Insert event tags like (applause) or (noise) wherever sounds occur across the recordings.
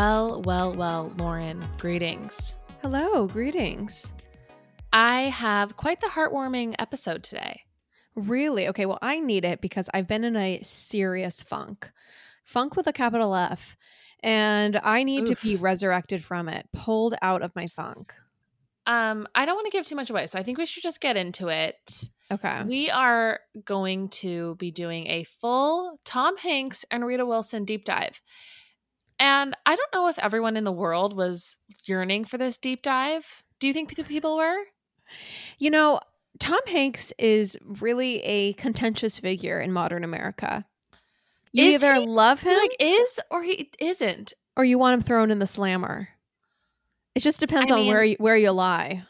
Well, well, well, Lauren, greetings. Hello, greetings. I have quite the heartwarming episode today. Really? Okay, well, I need it because I've been in a serious funk. Funk with a capital F. And I need Oof. to be resurrected from it, pulled out of my funk. Um, I don't want to give too much away, so I think we should just get into it. Okay. We are going to be doing a full Tom Hanks and Rita Wilson deep dive. And I don't know if everyone in the world was yearning for this deep dive. Do you think people were? You know, Tom Hanks is really a contentious figure in modern America. You Is either he? love him like is or he isn't. or you want him thrown in the slammer. It just depends I on where you, where you lie.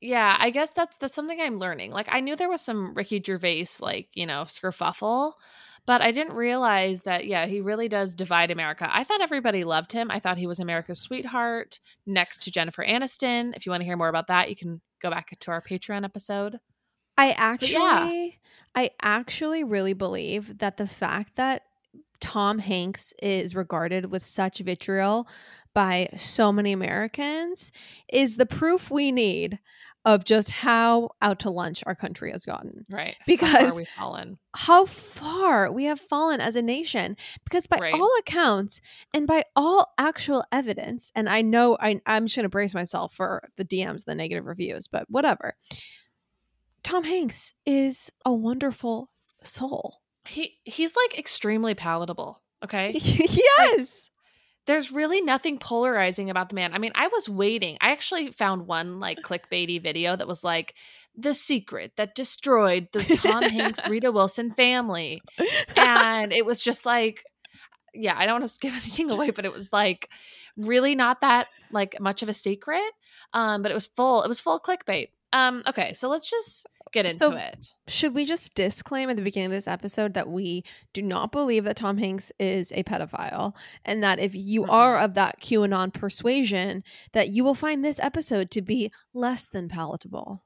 Yeah, I guess that's that's something I'm learning. Like I knew there was some Ricky Gervais like, you know, skerfuffle, but I didn't realize that yeah, he really does divide America. I thought everybody loved him. I thought he was America's sweetheart next to Jennifer Aniston. If you want to hear more about that, you can go back to our Patreon episode. I actually yeah. I actually really believe that the fact that Tom Hanks is regarded with such vitriol by so many Americans is the proof we need of just how out to lunch our country has gotten. Right. Because- we've fallen. How far we have fallen as a nation because by Right. all accounts and by all actual evidence and I know I I'm just going to brace myself for the DMs the negative reviews but whatever. Tom Hanks is a wonderful soul. He he's like extremely palatable. Okay. (laughs) yes. There's really nothing polarizing about the man. I mean, I was waiting. I actually found one like clickbaity video that was like the secret that destroyed the Tom Hanks (laughs) Rita Wilson family. And it was just like yeah, I don't want to give anything away, but it was like really not that like much of a secret. Um, but it was full, it was full clickbait. Um, okay, so let's just get into So- it. Should we just disclaim at the beginning of this episode that we do not believe that Tom Hanks is a pedophile and that if you Mm-mm. are of that QAnon persuasion that you will find this episode to be less than palatable.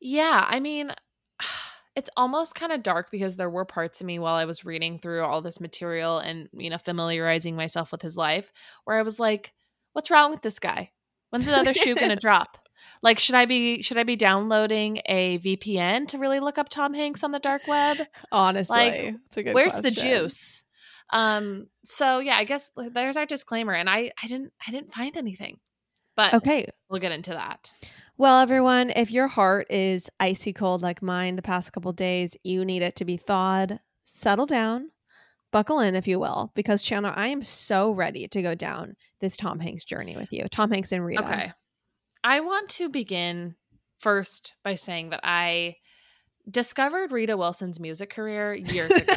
Yeah, I mean, (sighs) it's almost kind of dark because there were parts of me while I was reading through all this material and, you know, familiarizing myself with his life where I was like, what's wrong with this guy? When's another shoe going (laughs) to drop? Like should I be should I be downloading a VPN to really look up Tom Hanks on the dark web? Honestly, it's a good Where's the juice? Um so yeah, I guess there's our disclaimer and I I didn't I didn't find anything. But Okay. we'll get into that. Well, everyone, if your heart is icy cold like mine the past couple days, you need it to be thawed. Settle down, buckle in, if you will, because Chandler, I am so ready to go down this Tom Hanks journey with you. Tom Hanks and Rita. Okay. I want to begin first by saying that I discovered Rita Wilson's music career years ago.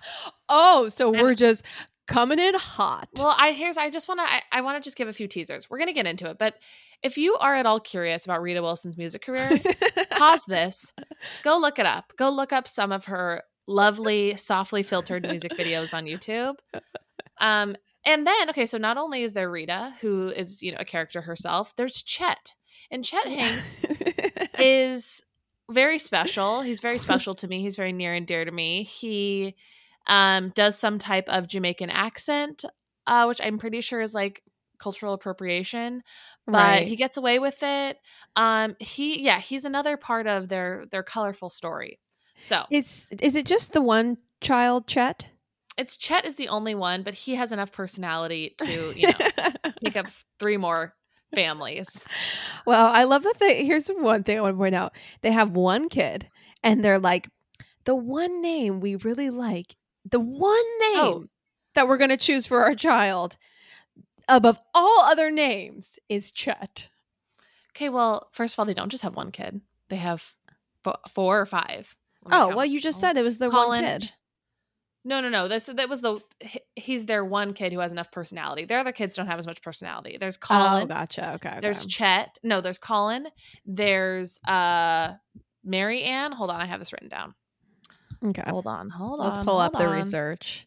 (laughs) oh, so And- we're just coming in hot. well, I here's I just want to I, I want to just give a few teasers. We're going to get into it, but if you are at all curious about Rita Wilson's music career, (laughs) pause this. Go look it up. Go look up some of her lovely softly filtered music videos on YouTube. Um and then okay, so not only is there Rita who is, you know, a character herself, there's Chet. And Chet Hanks (laughs) is very special. He's very special to me. He's very near and dear to me. He um, does some type of Jamaican accent, uh, which I'm pretty sure is like cultural appropriation, but right. he gets away with it. Um, he, yeah, he's another part of their their colorful story. So is is it just the one child, Chet? It's Chet is the only one, but he has enough personality (laughs) to you know take up three more families. (laughs) well, I love that they here's one thing I want to point out. They have one kid and they're like, the one name we really like, the one oh. name Oh. that we're gonna choose for our child above all other names is Chet. Okay, well, first of all, they don't just have one kid; they have four or five. Oh, well, you just Oh. said it was the Colin- one kid. No, no, no. That's that was the he's their one kid who has enough personality. Their other kids don't have as much personality. There's Colin. Oh, gotcha. Okay. okay. There's Chet. No, there's Colin. There's uh Mary Ann. Hold on, I have this written down. okay. Hold on, hold on. Let's pull up hold the on. research.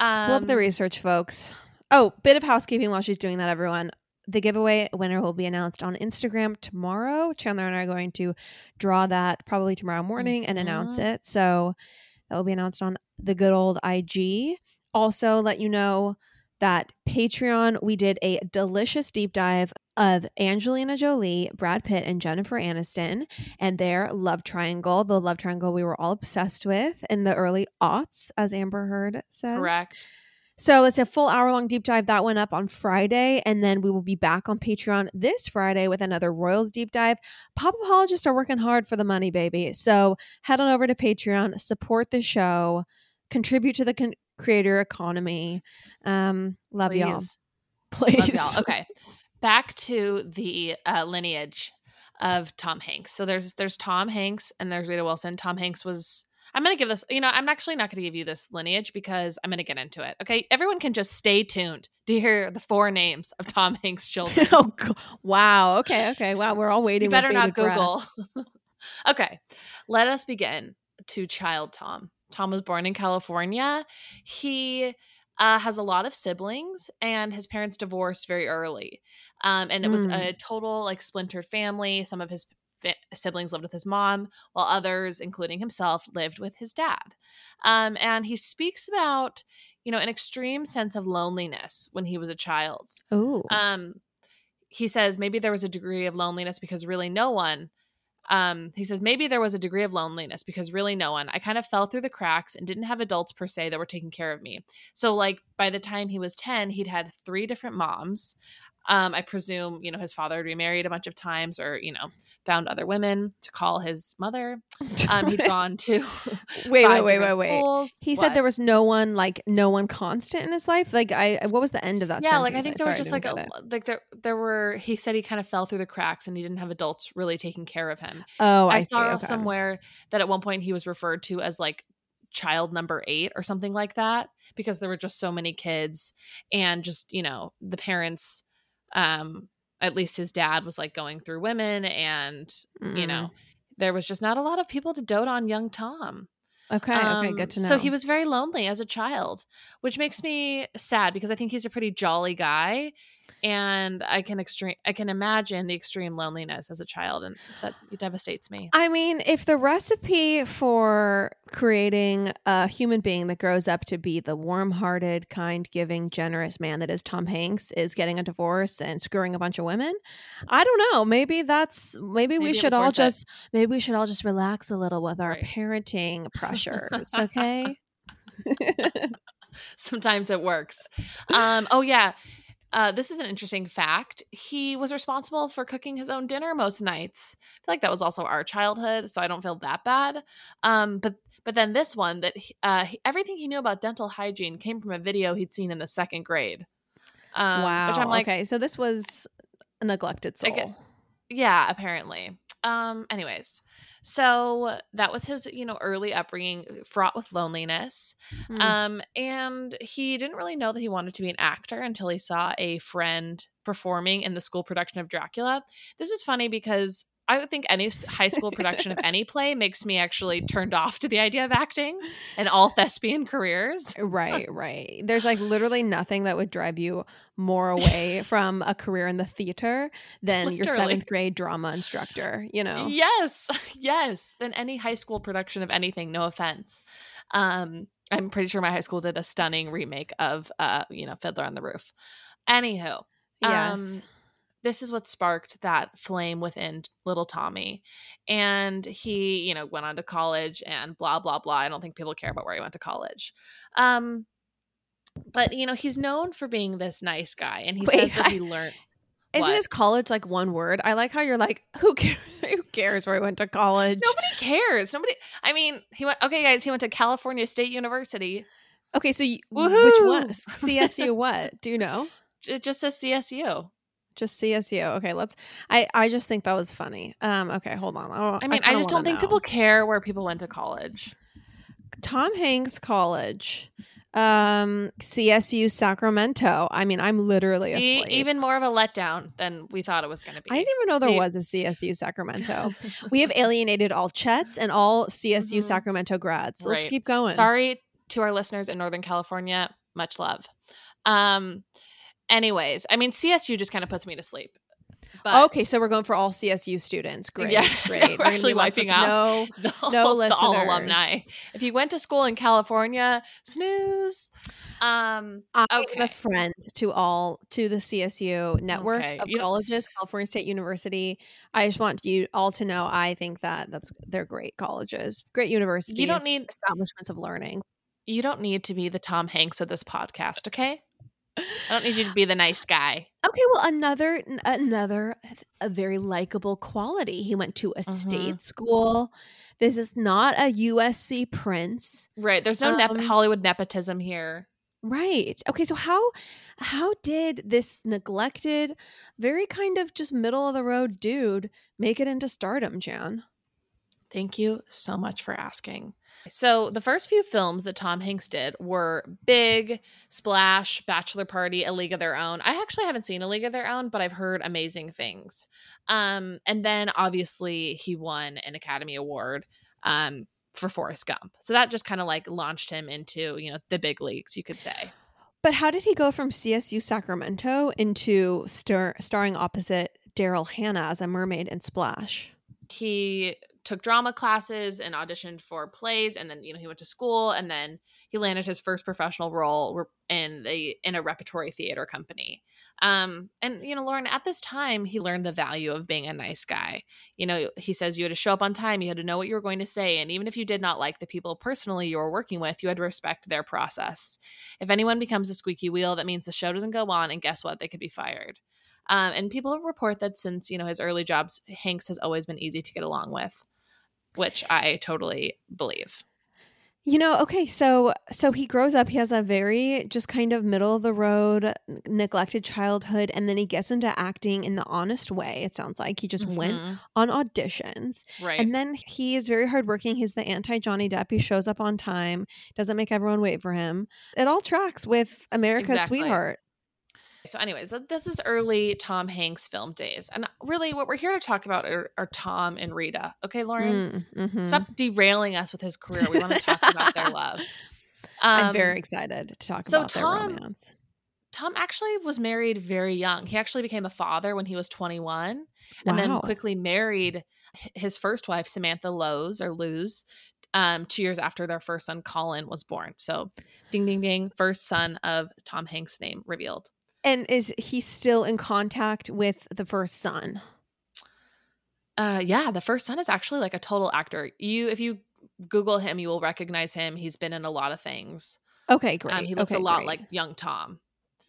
Let's pull up the Um, research, folks. Oh, bit of housekeeping while she's doing that, everyone. The giveaway winner will be announced on Instagram tomorrow. Chandler and I are going to draw that probably tomorrow morning and announce Mhm. it. So that will be announced on the good old IG. Also, let you know that Patreon, we did a delicious deep dive of Angelina Jolie, Brad Pitt, and Jennifer Aniston and their love triangle, the love triangle we were all obsessed with in the early aughts, as Amber Heard says. Correct. So it's a full hour long deep dive that went up on Friday, and then we will be back on Patreon this Friday with another Royals deep dive. Pop apologists are working hard for the money, baby. So head on over to Patreon, support the show, contribute to the con- creator economy. Um, love y'all. Please. Please. Love y'all. (laughs) Okay. Back to the uh, lineage of Tom Hanks. So there's there's Tom Hanks and there's Rita Wilson. Tom Hanks was I'm going to give this, you know, I'm actually not going to give you this lineage because I'm going to get into it. Okay. Everyone can just stay tuned to hear the four names of Tom Hanks' (laughs) children. oh, wow. Okay. Okay. Wow. We're all waiting. You better not Google. (laughs) okay. Let us begin to child Tom. Tom was born in California. He uh, has a lot of siblings, and his parents divorced very early. Um, and it was Mm. a total like splintered family. Some of his siblings lived with his mom, while others, including himself, lived with his dad. Um, and he speaks about, you know, an extreme sense of loneliness when he was a child. Oh. Um, he says maybe there was a degree of loneliness because really no one. Um, he says maybe there was a degree of loneliness because really no one. I kind of fell through the cracks and didn't have adults per se that were taking care of me. So like by the time he was ten, he'd had three different moms. Um, I presume you know his father had remarried a bunch of times, or you know found other women to call his mother. Um, he'd (laughs) gone to wait, wait, wait, wait, wait. schools. He What? said there was no one, like no one constant in his life. Like I, what was the end of that? yeah like i think there Sorry, was just like a, like there there were he said he kind of fell through the cracks and he didn't have adults really taking care of him Oh, I, i, saw Okay. somewhere that at one point he was referred to as like child number eight or something like that because there were just so many kids and just you know the parents um at least his dad was like going through women and you Mm. know there was just not a lot of people to dote on young tom Okay. okay. um, Good to know. So he was very lonely as a child, which makes me sad because I think he's a pretty jolly guy, and I can extreme I can imagine the extreme loneliness as a child, and that devastates me. I mean, if the recipe for creating a human being that grows up to be the warm-hearted, kind-giving, generous man that is Tom Hanks is getting a divorce and screwing a bunch of women, I don't know. Maybe that's maybe, we Maybe it should all worth it. just maybe we should all just relax a little with our Right. parenting pressures, (laughs) okay? (laughs) Sometimes it works. Um, oh yeah. Uh, this is an interesting fact. He was responsible for cooking his own dinner most nights. I feel like that was also our childhood, so I don't feel that bad. Um, but but then this one that he- uh, he- everything he knew about dental hygiene came from a video he'd seen in the second grade. Um, wow. Which I'm like, okay, so this was a neglected soul. yeah, apparently. Um, anyways, so that was his, you know, early upbringing, fraught with loneliness. Hmm. Um, and he didn't really know that he wanted to be an actor until he saw a friend performing in the school production of Dracula. This is funny because I would think any high school production of any play makes me actually turned off to the idea of acting and all thespian careers. (laughs) Right, right. There's like literally nothing that would drive you more away (laughs) from a career in the theater than your seventh grade drama instructor, you know? Yes, (laughs) yes. Than any high school production of anything. No offense. Um, I'm pretty sure my high school did a stunning remake of, uh, you know, Fiddler on the Roof. Anywho, Yes. um, this is what sparked that flame within little Tommy. And he, you know, went on to college and blah, blah, blah. I don't think people care about where he went to college. Um, but, you know, he's known for being this nice guy. And he Wait, says that I- he learned. (laughs) Isn't what? his college like one word? I like how you're like, (laughs) who cares? who cares where he went to college? Nobody cares. Nobody. I mean, he went. Okay, guys, he went to California State University. Okay, so you, which one? CSU what? Do you know? (laughs) It just says CSU. Just CSU. Okay, let's I I just think that was funny. Um okay, hold on. I, I mean, I, kinda just don't think know. people care where people went to college. Tom Hanks College. Um CSU Sacramento. I mean, I'm literally See, asleep. even more of a letdown than we thought it was going to be. I didn't even know there See- was a CSU Sacramento. (laughs) we have alienated all Chets and all CSU Mhm. Sacramento grads. So Let's keep going. Sorry to our listeners in Northern California. Much love. Um. Anyways, I mean, CSU just kind of puts me to sleep. But okay, so we're going for all CSU students. Great, Yeah, (laughs) great. we're actually wiping out No, (laughs) the, no the all alumni. If you went to school in California, snooze. Um, I am Okay. a friend to all to the CSU network Okay, of you don't- colleges, California State University. I just want you all to know I think that that's they're great colleges, great universities. you don't need establishments of learning. you don't need to be the Tom Hanks of this podcast, okay? I don't need you to be the nice guy. Okay, well, another another a very likable quality. He went to a state Mhm. school. This is not a USC prince, Right. There's no nep- Um, Hollywood nepotism here. right? Okay, so how how did this neglected, very kind of just middle of the road dude make it into stardom, Jan? Thank you so much for asking. So, the first few films that Tom Hanks did were Big, Splash, Bachelor Party, A League of Their Own. I actually haven't seen A League of Their Own, but I've heard amazing things. Um, and then obviously he won an Academy Award um, for Forrest Gump. So that just kind of like launched him into, you know, the big leagues, you could say. But how did he go from CSU Sacramento into star- starring opposite Daryl Hannah as a mermaid in Splash? he took drama classes and auditioned for plays and then you know he went to school and then he landed his first professional role in the in a repertory theater company. Um and you know lauren at this time he learned the value of being a nice guy. You know he says you had to show up on time you had to know what you were going to say and even if you did not like the people personally you were working with you had to respect their process. If anyone becomes a squeaky wheel that means the show doesn't go on and guess what? They could be fired. Um, and people report that since you know his early jobs, Hanks has always been easy to get along with, which I totally believe. You know, okay, so so he grows up, he has a very just kind of middle of the road neglected childhood and then he gets into acting in the honest way. It sounds like he just went Mhm. on auditions. right. And then he is very hardworking. He's the anti Johnny Depp. He shows up on time, doesn't make everyone wait for him. It all tracks with America's Exactly. sweetheart. So, anyways, this is early Tom Hanks film days, and really, what we're here to talk about are, are Tom and Rita. Okay, Lauren, Mm, mhm. stop derailing us with his career. We want to talk about their (laughs) love. I'm Um, very excited to talk so about their Tom- romance. Tom actually was married very young. He actually became a father when he was 21 and then quickly married his first wife, Samantha Lowe's or Luz, um, two years after their first son, Colin, was born. So, ding, ding, ding, first son of Tom Hanks' name revealed. And is he still in contact with the first son? Uh, yeah, the first son is actually like a total actor. You, if you Google him, you will recognize him. He's been in a lot of things. Okay, great. Um, he looks okay, a lot great. like young Tom.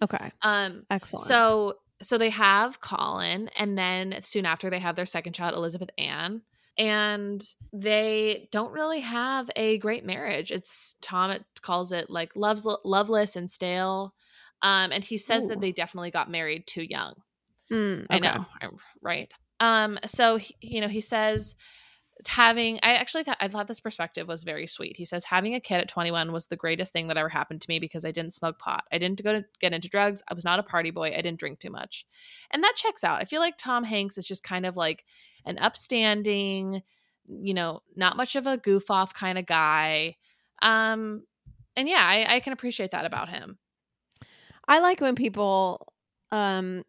Okay, Um, excellent. So so they have Colin, and then soon after they have their second child, Elizabeth Ann. And they don't really have a great marriage. It's Tom it calls it like loves loveless and stale. Um, and he says Ooh. that they definitely got married too young. Mm, I okay. know, I'm- right? Um, so he, you know, he says having. I actually thought I thought this perspective was very sweet. He says having a kid at 21 was the greatest thing that ever happened to me because I didn't smoke pot. I didn't go to get into drugs. I was not a party boy. I didn't drink too much, and that checks out. I feel like Tom Hanks is just kind of like an upstanding, you know, not much of a goof off kind of guy. Um, and yeah, I, I can appreciate that about him. I like when people um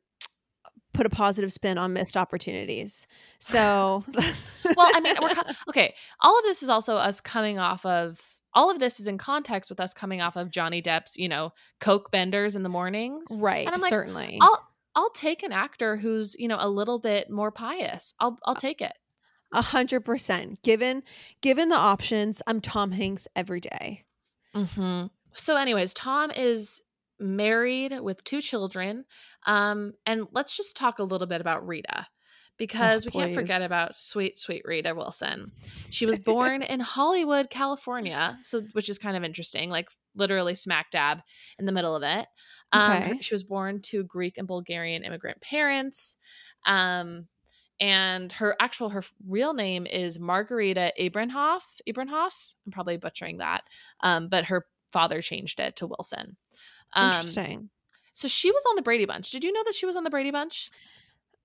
put a positive spin on missed opportunities. So well, I mean, we're co- okay. All of this is also us coming off of. All of this is in context with us coming off of Johnny Depp's, you know, coke benders in the mornings. right, And I'm like, certainly. I'll I'll take an actor who's you know a little bit more pious. I'll I'll take it. A hundred percent. Given given the options, I'm Tom Hanks every day. Mm-hmm. So, anyways, Tom is married with two children, um, and let's just talk a little bit about Rita. Because Oh, we can't forget about sweet, sweet Rita Wilson. She was born (laughs) in Hollywood, California, so which is kind of interesting, like literally smack dab in the middle of it. Um, Okay. She was born to Greek and Bulgarian immigrant parents, um, and her actual her real name is Margarita Abranhoff. Abranhoff. I'm probably butchering that, um, but her father changed it to Wilson. Um, Interesting. so she was on the Brady Bunch. Did you know that she was on the Brady Bunch?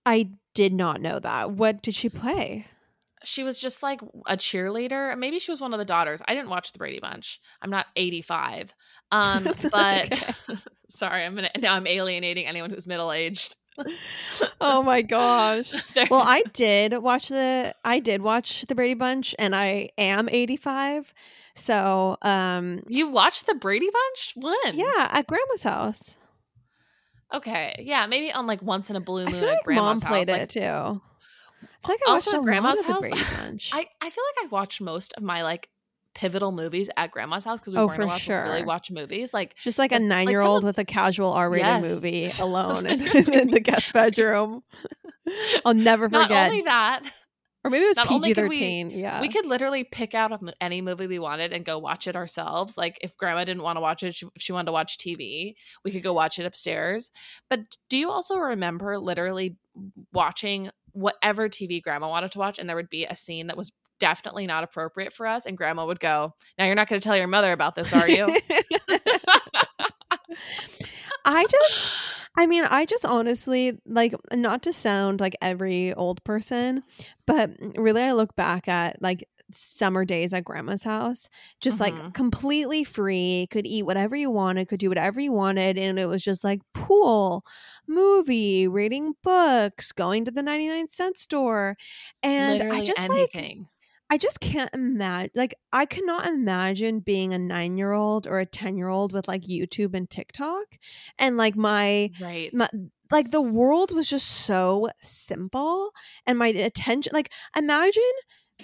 I did not know that. What did she play? she was just like a cheerleader. Maybe she was one of the daughters. I didn't watch the Brady Bunch. I'm not 85. Um, (laughs) but (laughs) sorry, I'm gonna now I'm alienating anyone who's middle aged. Oh my gosh. (laughs) Well, I did watch the I did watch the Brady Bunch and I am 85. So, um you watched the Brady Bunch? When? yeah, at grandma's house. Okay. Yeah, maybe on like once in a blue I moon feel at like grandma's mom played house. it too. I feel like I Also watched at a grandma's house? the Brady (laughs) Bunch. I, I feel like I watched most of my like pivotal movies at grandma's house because we Oh, weren't allowed to really watch movies. Like Just like a the- like, some nine year old with a casual R rated Yes. movie (laughs) alone in, in the guest bedroom. (laughs) I'll never forget. not only that, or maybe it was PG 13. Yeah. we could literally pick out any movie we wanted and go watch it ourselves. Like if grandma didn't want to watch it, she, if she wanted to watch TV, we could go watch it upstairs. But do you also remember literally watching whatever TV grandma wanted to watch and there would be a scene that was definitely not appropriate for us and grandma would go, "Now you're not going to tell your mother about this, are you?" (laughs) I just, I mean, I just honestly like not to sound like every old person, but really, I look back at like summer days at grandma's house, just Mhm. like completely free, could eat whatever you wanted, could do whatever you wanted. And it was just like pool, movie, reading books, going to the 99 cent store. And literally I just like, anything. I just can't imagine. Like, I cannot imagine being a nine year old or a 10 year old with like YouTube and TikTok. And like my, right. my, like the world was just so simple. And my attention, like, imagine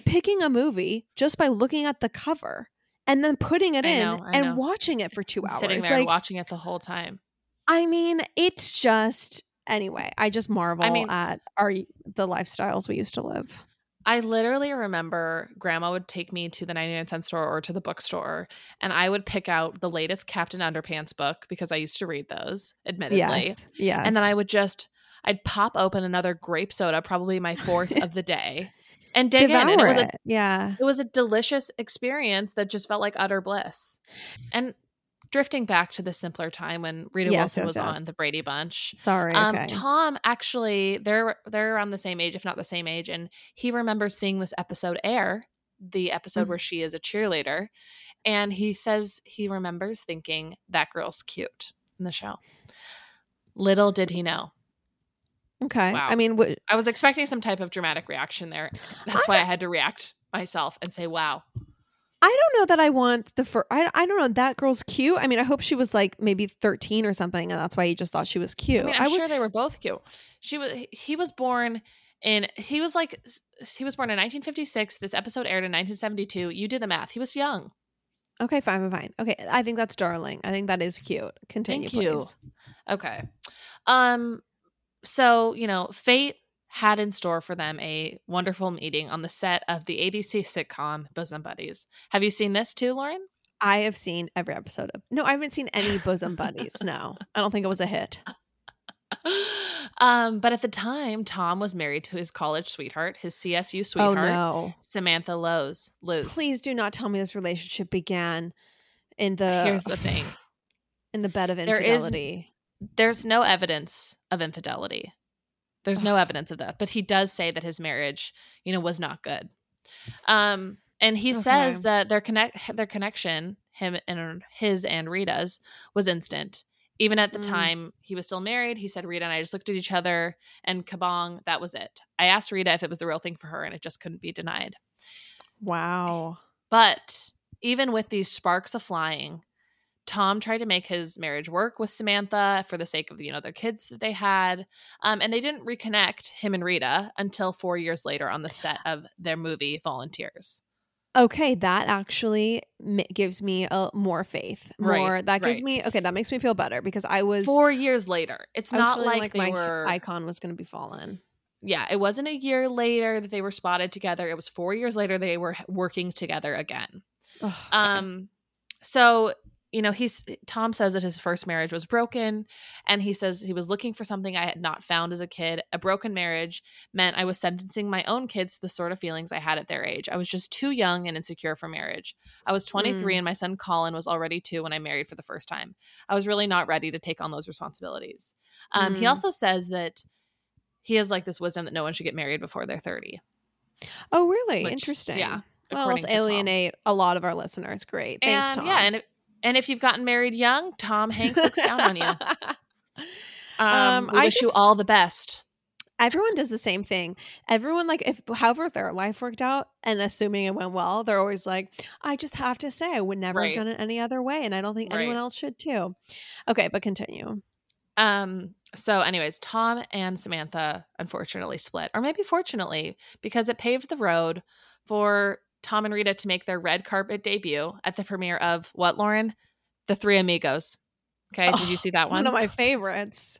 picking a movie just by looking at the cover and then putting it I in know, and know. watching it for two hours. Sitting there like, watching it the whole time. I mean, it's just, anyway, I just marvel mean- at our, the lifestyles we used to live. I literally remember grandma would take me to the 99 cent store or to the bookstore and I would pick out the latest Captain Underpants book because I used to read those, admittedly. Yes. Yes. And then I would just I'd pop open another grape soda, probably my fourth of the day, and dig devour in. And it was it. a yeah. it was a delicious experience that just felt like utter bliss. And drifting back to the simpler time when Rita Yes, Wilson yes, was yes. on the Brady Bunch. Sorry. Um, okay. Tom actually they're they're around the same age, if not the same age, and he remembers seeing this episode air, the episode Mhm. where she is a cheerleader, and he says he remembers thinking that girl's cute in the show. Little did he know. okay. wow. I mean, I was expecting some type of dramatic reaction there. That's why I had to react myself and say, "Wow." I don't know that I want the first. I, I don't know. That girl's cute. I mean, I hope she was like maybe 13 or something, and that's why he just thought she was cute. I mean, I I'm would, sure they were both cute. She was he was born in he was like he was born in 1956. This episode aired in 1972. You do the math. He was young. okay, fine, fine, fine. Okay, I think that's darling. I think that is cute. Continue, Thank you. please. Okay. Um so, you know, fate had in store for them a wonderful meeting on the set of the ABC sitcom Bosom Buddies. Have you seen this too, Lauren? I have seen every episode of. No, I haven't seen any bosom buddies. No, I don't think it was a hit. (laughs) um, but at the time, Tom was married to his college sweetheart, his CSU Oh sweetheart, no! Samantha Lowe's. Luz. Please do not tell me this relationship began in the. Here's the thing. (sighs) In the bed of There is- infidelity. There's no evidence of infidelity. There's no evidence of that, but he does say that his marriage, you know, was not good. Um, and he says that their connect their connection, him and his and Rita's, was instant. Even at the Mm. time he was still married, he said Rita and I just looked at each other and kabong, that was it. I asked Rita if it was the real thing for her, and it just couldn't be denied. Wow. But even with these sparks of flying, Tom tried to make his marriage work with Samantha for the sake of you know their kids that they had, um, and they didn't reconnect him and Rita until four years later on the set (sighs) of their movie Volunteers. Okay, that actually gives me a more faith. Right, More that gives right. me okay. That makes me feel better because I was Four years later, it's not like, they my were. icon was going to be fallen. yeah, it wasn't a year later that they were spotted together. It was four years later they were working together again. Ugh, okay. Um, so you know, he's Tom says that his first marriage was broken, and he says he was looking for something I had not found as a kid. A broken marriage meant I was sentencing my own kids to the sort of feelings I had at their age. I was just too young and insecure for marriage. I was 23 and my son Colin was already two when I married for the first time. I was really not ready to take on those responsibilities. Um, He Mm. also says that he has like this wisdom that no one should get married before they're 30. oh, really which- interesting. yeah, Well, let's to Tom. alienate a lot of our listeners. Great. Thanks, and Tom. yeah, and and if you've gotten married young, Tom Hanks looks down on you. (laughs) Um, Um, we I wish you all the best. Everyone does the same thing. Everyone like if however their life worked out and assuming it went well, they're always like, I just have to say I would never Right. have done it any other way and I don't think anyone else should too. Okay, but continue. Um, so anyways, Tom and Samantha unfortunately split, or maybe fortunately, because it paved the road for Tom and Rita to make their red carpet debut at the premiere of what, Lauren? The Three Amigos. Okay, did you Oh, see that one? One of my (laughs) favorites.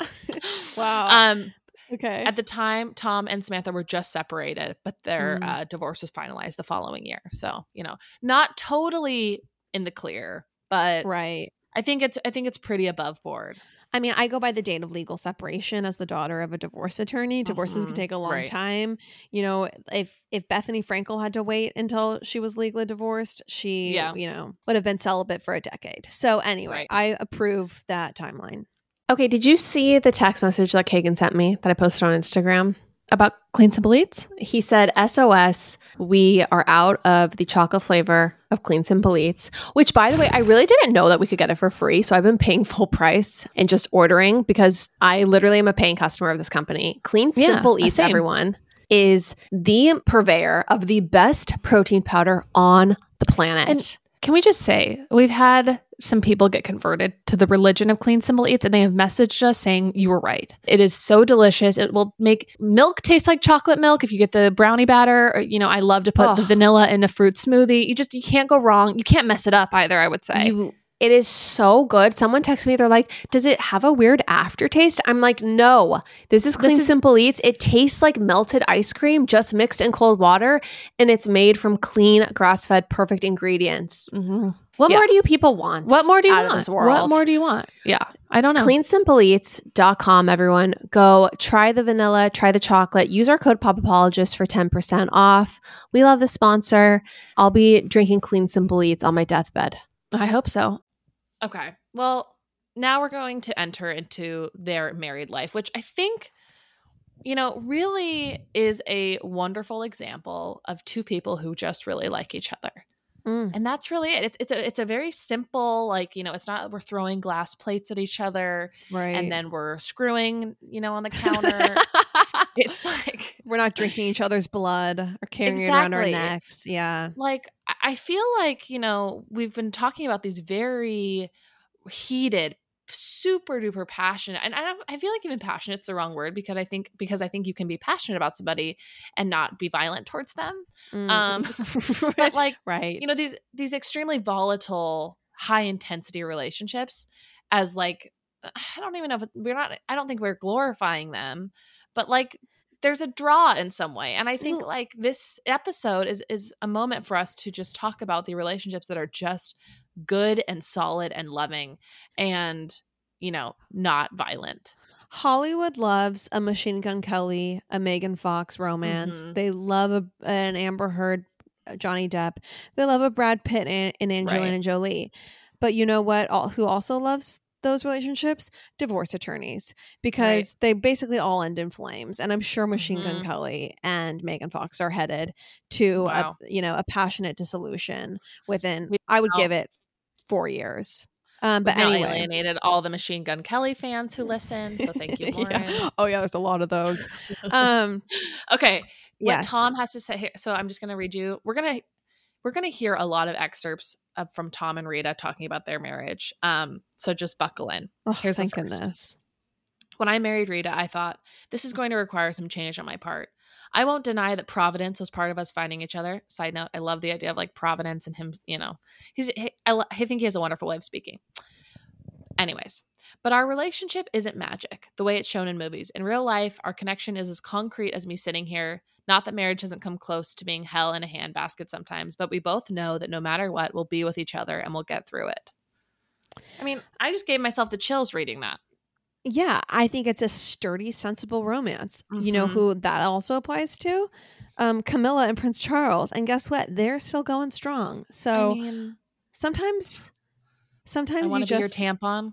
(laughs) wow. Um, okay. at the time, Tom and Samantha were just separated, but their Mm. uh, divorce was finalized the following year. So you know, not totally in the clear, but right. I think it's I think it's pretty above board. I mean, I go by the date of legal separation as the daughter of a divorce attorney. Divorces Mhm, can take a long right. time. You know, if if Bethenny Frankel had to wait until she was legally divorced, she, Yeah. you know, would have been celibate for a decade. So anyway, Right. I approve that timeline. Okay, did you see the text message that Kagan sent me that I posted on Instagram? About Clean Simple Eats? He said, SOS, we are out of the chocolate flavor of Clean Simple Eats, which, by the way, I really didn't know that we could get it for free. So I've been paying full price and just ordering because I literally am a paying customer of this company. Clean Simple uh, Eats, same. everyone, is the purveyor of the best protein powder on the planet. And- Can we just say we've had some people get converted to the religion of clean simple eats and they have messaged us saying you were right. It is so delicious. It will make milk taste like chocolate milk if you get the brownie batter. Or, you know, I love to put the vanilla in a fruit smoothie. You just you can't go wrong. You can't mess it up either, I would say. You, it is so good. Someone texted me, they're like, Does it have a weird aftertaste? I'm like, No, this is Clean is- Simple Eats. It tastes like melted ice cream just mixed in cold water, and it's made from clean, grass fed, perfect ingredients. Mhm. What Yeah. more do you people want? What more do you out want? Of this world? What more do you want? Yeah. I don't know. CleanSimpleEats.com, everyone. Go try the vanilla, try the chocolate. Use our code PopApologist for 10% off. We love the sponsor. I'll be drinking Clean Simple Eats on my deathbed. I hope so. Okay. Well, now we're going to enter into their married life, which I think, you know, really is a wonderful example of two people who just really like each other. Mm. And that's really it. It's, it's a it's a very simple, like, you know, it's not we're throwing glass plates at each other Right. and then we're screwing, you know, on the counter. (laughs) it's like We're not drinking each other's blood or carrying it around our necks. Yeah. like I feel like you know we've been talking about these very heated, super duper passionate, and I don't, I feel like even passionate's the wrong word because I think because I think you can be passionate about somebody and not be violent towards them. Mm. Um, (laughs) but like (laughs) right. you know these these extremely volatile, high intensity relationships as like I don't even know if we're not. I don't think we're glorifying them, but like there's a draw in some way and i think like this episode is is a moment for us to just talk about the relationships that are just good and solid and loving and you know not violent Hollywood loves a Machine Gun Kelly, a Megan Fox romance. Mhm. They love a, an Amber Heard, uh, Johnny Depp. They love a Brad Pitt and, and Angelina Right. Jolie. But you know what? All, who also loves those relationships? Divorce attorneys, because they basically all end in flames. And I'm sure Machine Gun Mhm. Kelly and Megan Fox are headed to Wow. a you know a passionate dissolution within. We I would know. give it four years. Um, but anyway, alienated all the machine gun kelly fans who listen so thank you (laughs) lauren yeah. Oh yeah, there's a lot of those. (laughs) Um, okay what yes. Tom has to say here. So I'm just going to read you. We're going to we're to hear a lot of excerpts of, from Tom and Rita talking about their marriage. Um so just buckle in. Oh, Here's the thank first. goodness. When I married Rita, I thought this is going to require some change on my part. I won't deny that Providence was part of us finding each other. Side note, I love the idea of like Providence and him, you know. he's, he, I, I think he has a wonderful way of speaking. Anyways, but our relationship isn't magic the way it's shown in movies. In real life, our connection is as concrete as me sitting here. Not that marriage doesn't come close to being hell in a handbasket sometimes, but we both know that no matter what, we'll be with each other and we'll get through it. I mean, I just gave myself the chills reading that. Yeah, I think it's a sturdy, sensible romance. You know Mhm. who that also applies to? Um, Camilla and Prince Charles. And guess what? They're still going strong. So I mean, sometimes, I sometimes want you to be your just tampon.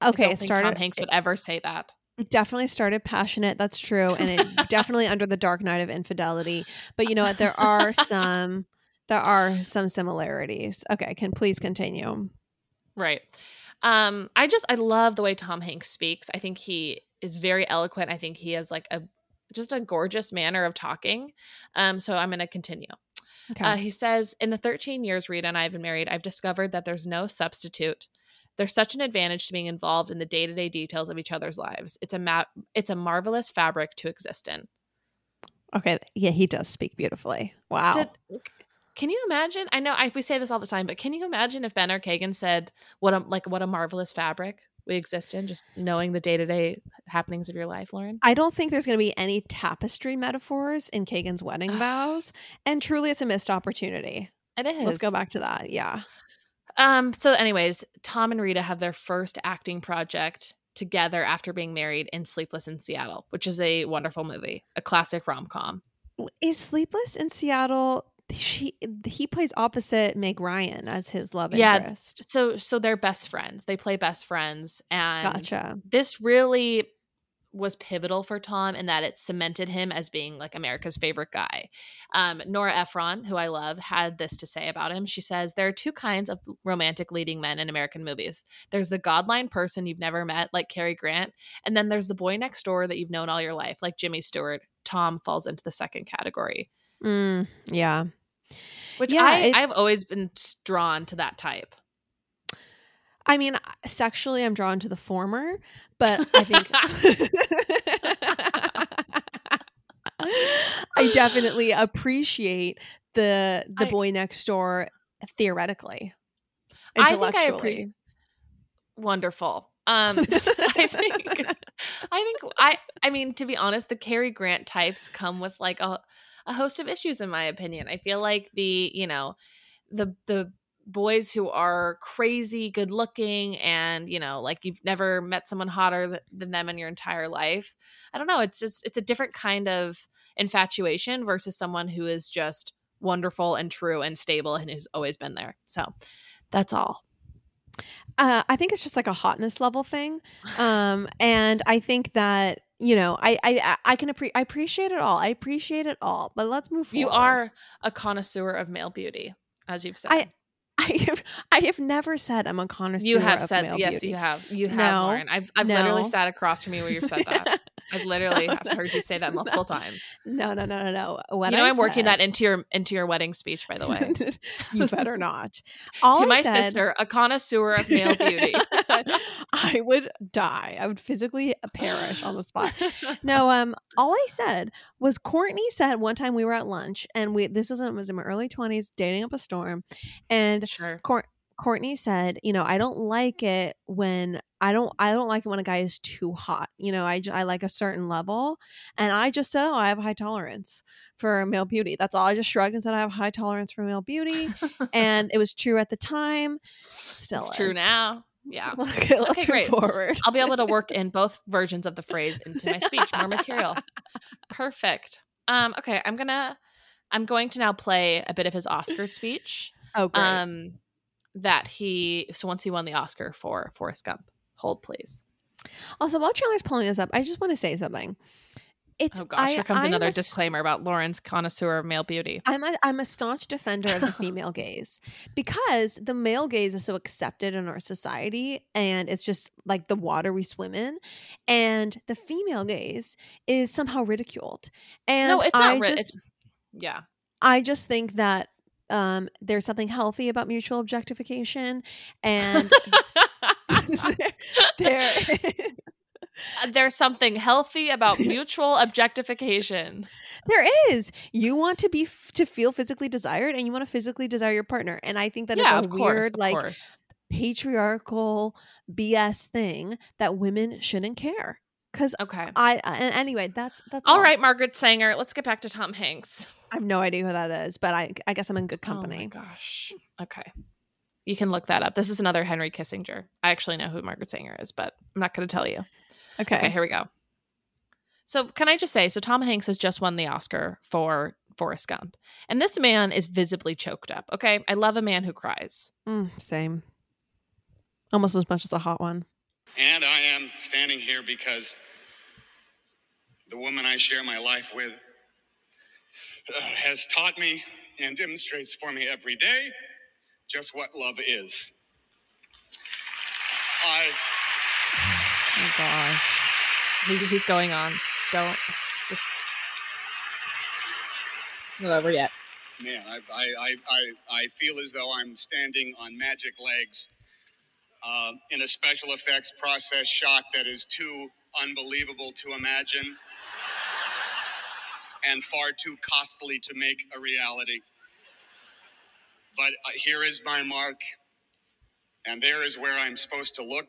I okay. don't It think started. Tom Hanks would ever say that. it definitely started passionate. That's true, and it (laughs) definitely under the dark night of infidelity. But you know what? There are some. There are some similarities. Okay, can please continue. Right. Um, I just I love the way Tom Hanks speaks. I think he is very eloquent. I think he has like a just a gorgeous manner of talking. Um, so I'm going to continue. Okay. Uh, he says, In the 13 years Rita and I have been married, I've discovered that there's no substitute. There's such an advantage to being involved in the day to day details of each other's lives. It's a ma- it's a marvelous fabric to exist in. okay. Yeah, he does speak beautifully. Wow. Did, can you imagine? I know I, we say this all the time, but can you imagine if Ben or Kagan said, "What a like what a marvelous fabric we exist in," just knowing the day to day happenings of your life, Lauren? I don't think there's going to be any tapestry metaphors in Kagan's wedding vows, and truly, it's a missed opportunity. It is. Let's go back to that. Yeah. Um. So, anyways, Tom and Rita have their first acting project together after being married in Sleepless in Seattle, which is a wonderful movie, a classic rom com. Is Sleepless in Seattle? She he plays opposite Meg Ryan as his love Yeah, interest. So, so they're best friends. They play best friends, and Gotcha. this really was pivotal for Tom in that it cemented him as being like America's favorite guy. Um, Nora Ephron, who I love, had this to say about him. She says, There are two kinds of romantic leading men in American movies there's the godline person you've never met, like Cary Grant, and then there's the boy next door that you've known all your life, like Jimmy Stewart. Tom falls into the second category, Mm, yeah. Which Yeah, I, I've always been drawn to that type. I mean, sexually, I'm drawn to the former, but I think I definitely (laughs) appreciate the the I- boy next door theoretically. I think I Intellectually. appre- wonderful. (laughs) Um, (laughs) I think, I think, I, I mean, to be honest, the Cary Grant types come with like a, a host of issues, in my opinion. I feel like the, you know, the the boys who are crazy good looking and you know like you've never met someone hotter th- than them in your entire life i don't know it's just it's a different kind of infatuation versus someone who is just wonderful and true and stable and who's always been there so that's all Uh, I think it's just like a hotness level thing, um, and I think that you know, I I I can appre- I appreciate it all. I appreciate it all, but let's move. You forward. are a connoisseur of male beauty, as you've said. I- (laughs) I have I have never said I'm a connoisseur. you have said yes, beauty. you have. You have, No, Lauren. I've I've literally sat across from you where you've said that. (laughs) (laughs) I've (laughs) literally have heard you say that (laughs) multiple times. No, no, no, no, no. What you know, I I'm working that into your into your wedding speech, by the way. (laughs) you better not. All to I my said- sister, a connoisseur of male beauty. I would die. I would physically perish on the spot. No, um, all I said was Courtney said one time we were at lunch and we this was, was in my early twenties, dating up a storm, and sure. Cour- Courtney said, you know, I don't like it when I don't I don't like it when a guy is too hot. You know, I I like a certain level. And I just said, oh, I have high tolerance for male beauty. That's all. I just shrugged and said I have high tolerance for male beauty. (laughs) and it was true at the time. Still it's true now. Yeah. (laughs) Okay, let's Okay, great. forward. I'll be able to work in (laughs) both versions of the phrase into my speech. More material. Perfect. Um, okay, I'm gonna I'm going to now play a bit of his Oscar speech. Oh, great. Um that he so once he won the Oscar for Forrest Gump. Hold please. also, while Chandler's pulling this up, I just want to say something. It's Oh gosh, I, here comes I'm another a disclaimer about Lauren's connoisseur of male beauty. I'm a, I'm a staunch defender of the female gaze (laughs) because the male gaze is so accepted in our society and it's just like the water we swim in and the female gaze is somehow ridiculed and no, it's not I ri- just, it's yeah. I just think that um, there's something healthy about mutual objectification and (laughs) (laughs) there There's something healthy about mutual objectification. there is you want to be f- to feel physically desired and you want to physically desire your partner and I think that yeah, it's a course, weird like course. patriarchal BS thing that women shouldn't care. Because Okay. I, and anyway, that's that's All right, Margaret Sanger. Let's get back to Tom Hanks. I have no idea who that is, but I I guess I'm in good company. Oh my gosh. Okay. You can look that up. This is another Henry Kissinger. I actually know who Margaret Sanger is, but I'm not going to tell you. okay. Okay, here we go. So, can I just say so Tom Hanks has just won the Oscar for Forrest Gump. And this man is visibly choked up. Okay? I love a man who cries. Mm, same. Almost as much as a hot one. And I am standing here because the woman I share my life with uh, has taught me and demonstrates for me every day just what love is. I Oh gosh. He, he's going on. Don't just. It's not over yet. man, I, I, I, I, feel as though I'm standing on magic legs uh, in a special effects process shot that is too unbelievable to imagine and far too costly to make a reality. But uh, here is my mark, and there is where I'm supposed to look.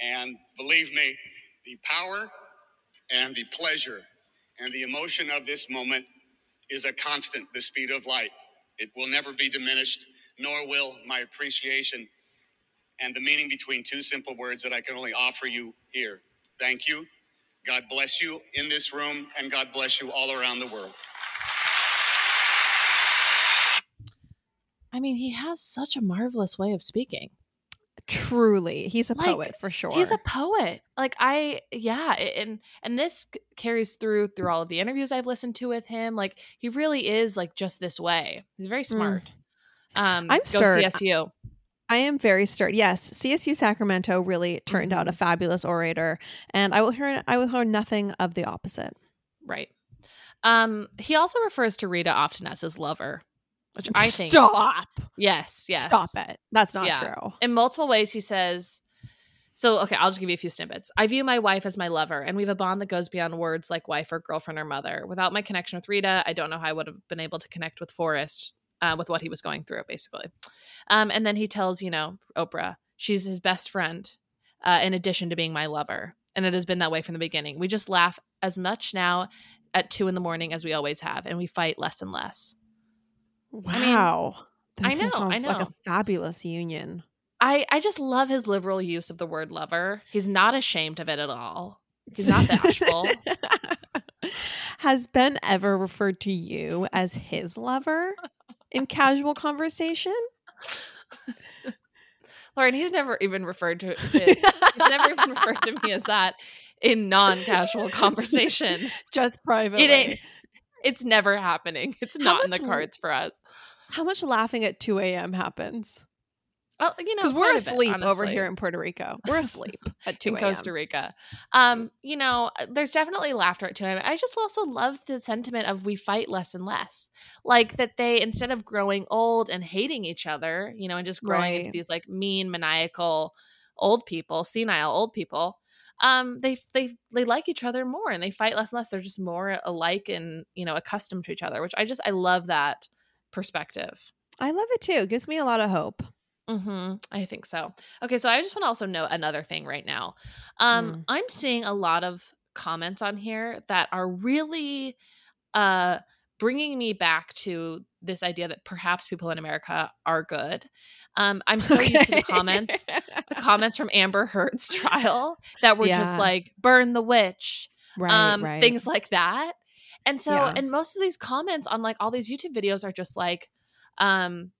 And believe me, the power and the pleasure and the emotion of this moment is a constant, the speed of light. It will never be diminished, nor will my appreciation and the meaning between two simple words that I can only offer you here. Thank you. God bless you in this room, and God bless you all around the world. I mean, he has such a marvelous way of speaking. Truly, he's a Like, poet for sure. He's a poet. Like I, yeah, and and this carries through through all of the interviews I've listened to with him. Like he really is like just this way. He's very smart. Um, I'm go stirred. CSU. I am very stirred. Yes, CSU Sacramento really turned out a fabulous orator, and I will hear I will hear nothing of the opposite. Right. Um, he also refers to Rita often as his lover, which I think Stop. yes, yes. Stop it. That's not Yeah. true. in multiple ways he says so okay i'll just give you a few snippets i view my wife as my lover and we have a bond that goes beyond words like wife or girlfriend or mother without my connection with rita i don't know how i would have been able to connect with forrest uh, with what he was going through basically um, and then he tells you know oprah she's his best friend uh, in addition to being my lover and it has been that way from the beginning we just laugh as much now at two in the morning as we always have and we fight less and less I mean, Wow. I This know, I sounds like know. a fabulous union. I, I just love his liberal use of the word lover. He's not ashamed of it at all. He's not bashful. (laughs) Has Ben ever referred to you as his lover (laughs) in casual conversation? (laughs) Lauren, he's never even referred to (laughs) it. He's never even referred to me as that in non-casual conversation. (laughs) Just privately. It ain't. It's never happening. It's not in the cards for us. How much laughing at 2 a.m. happens? Well, you know, Because we're part of it, asleep over here in Puerto Rico. We're asleep (laughs) at 2 in a.m. Costa Rica. Um, you know, there's definitely laughter at him. I just also love the sentiment of we fight less and less. Like that they instead of growing old and hating each other, you know, and just growing into these like mean, maniacal old people, senile old people, um, they they they like each other more and they fight less and less. They're just more alike and, you know, accustomed to each other, which I just I love that perspective. I love it too. It gives me a lot of hope. Mm-hmm. I think so. Okay, so I just want to also note another thing right now. Um, Mm. I'm seeing a lot of comments on here that are really uh bringing me back to this idea that perhaps people in America are good. Um, I'm so used to the comments, the comments from Amber Heard's (laughs) trial that were just like "burn the witch," right, um, right. things like that. And so, Yeah. and most of these comments on like all these YouTube videos are just like, um,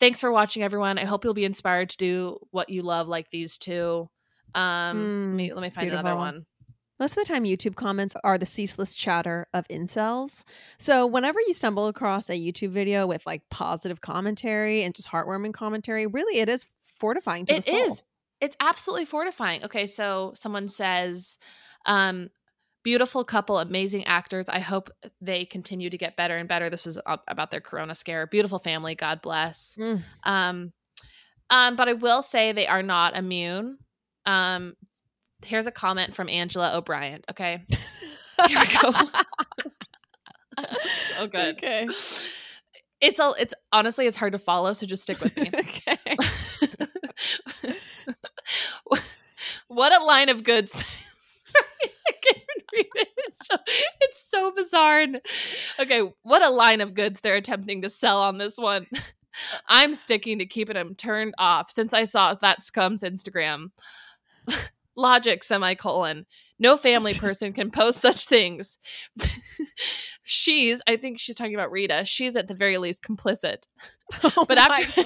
thanks for watching, everyone. I hope you'll be inspired to do what you love, like these two. Um, Mm, let me let me find another one. Most of the time, YouTube comments are the ceaseless chatter of incels. So, whenever you stumble across a YouTube video with like positive commentary and just heartwarming commentary, really it is fortifying to It the soul. is. It's absolutely fortifying. Okay, so someone says, um, beautiful couple, amazing actors. I hope they continue to get better and better. This is about their corona scare. Beautiful family, God bless. Mm. Um, um, but I will say they are not immune. Um, here's a comment from Angela O'Brien. Okay, here we go. (laughs) so good. Okay. It's all. It's honestly, it's hard to follow. So just stick with me. (laughs) okay. (laughs) what a line of goods. I can't even read it. (laughs) It's so, it's so bizarre. And, okay, what a line of goods they're attempting to sell on this one. (laughs) I'm sticking to keeping them turned off since I saw that scum's Instagram. (laughs) Logic, semicolon. No family person can post such things. she's, I think she's talking about Rita. She's at the very least complicit. Oh But after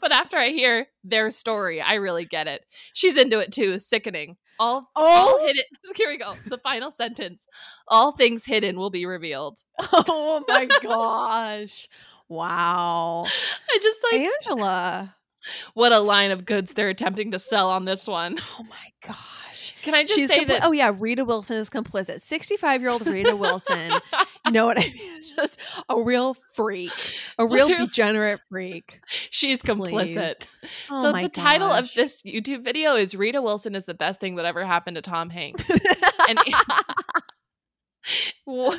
but after I hear their story, I really get it. She's into it too. Sickening. All all Oh. hidden. (laughs) Here we go. The final sentence. All things hidden will be revealed. Oh my (laughs) gosh. Wow. I just like Angela. what a line of goods they're attempting to sell on this one. Oh my gosh. Can I just She's say compli- that? oh yeah, Rita Wilson is complicit. 65-year-old Rita Wilson. You know what I (laughs) mean? Just a real freak. A (laughs) real Literally. degenerate freak. She's complicit. Oh so the title of this YouTube video is Rita Wilson is the best thing that ever happened to Tom Hanks. And (laughs)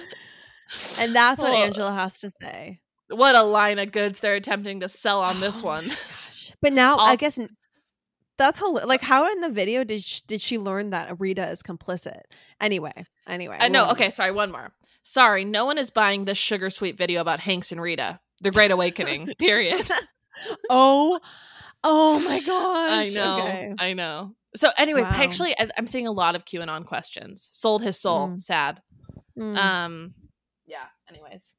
and that's what. Angela has to say. what a line of goods they're attempting to sell on this Oh one. gosh. But now I I'll- guess n- that's how like how in the video did she, did she learn that Rita is complicit? Anyway, anyway. Uh, no, we'll- okay, sorry, one more. Sorry, no one is buying this sugar sweet video about Hanks and Rita. The Great Awakening, (laughs) period. Oh, oh my god. I know. Okay. I know. So, anyways, Wow. actually, I- I'm seeing a lot of QAnon questions. Sold his soul. Mm. Sad. Mm. Um, yeah. Anyways.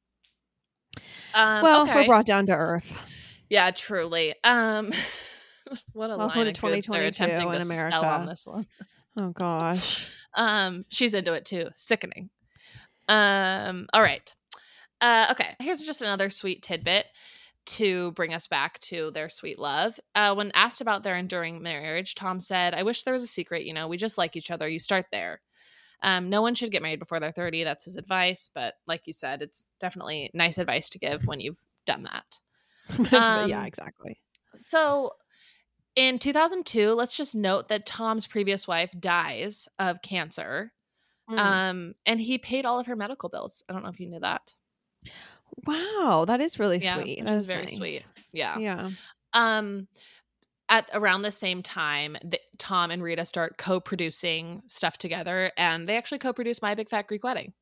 Um, well, okay. we're brought down to earth. yeah, truly. Um, (laughs) (laughs) what a Welcome line to of they're 2022 attempting in to sell on America. this one. Oh gosh. (laughs) Um, she's into it too. Sickening. Um, all right. Uh, okay. Here's just another sweet tidbit to bring us back to their sweet love. Uh, when asked about their enduring marriage, Tom said, "I wish there was a secret. You know, we just like each other. You start there. Um, no one should get married before they're 30. That's his advice. But like you said, it's definitely nice advice to give when you've done that. (laughs) But yeah, Um, exactly. So in 2002, let's just note that Tom's previous wife dies of cancer. Mm. Um, and he paid all of her medical bills. I don't know if you knew that. wow, that is really Yeah, sweet. That is very nice. sweet. Yeah. Yeah. Um, at around the same time, the, Tom and Rita start co-producing stuff together, and they actually co-produced My Big Fat Greek Wedding.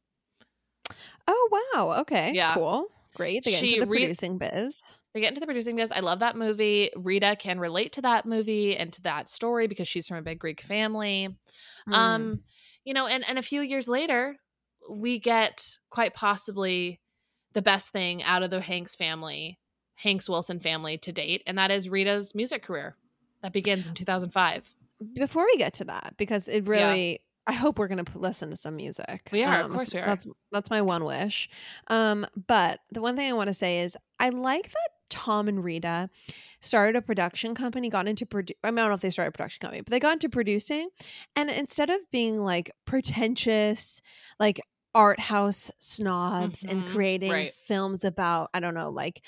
Oh wow. Okay. Yeah. Cool. Great. They get She into the re- producing biz. They get into the producing biz. I love that movie. Rita can relate to that movie and to that story because she's from a big Greek family. Mm. Um, you know, and and a few years later, we get quite possibly the best thing out of the Hanks family, Hanks Wilson family to date, and that is Rita's music career that begins in 2005. before we get to that because it really i hope we're going to listen to some music We are, of Um, course we are. that's that's my one wish um but the one thing i want to say is i like that tom and rita started a production company got into produ- i don't know if they started a production company but they got into producing and instead of being like pretentious like art house snobs and Mhm, creating right. films about i don't know like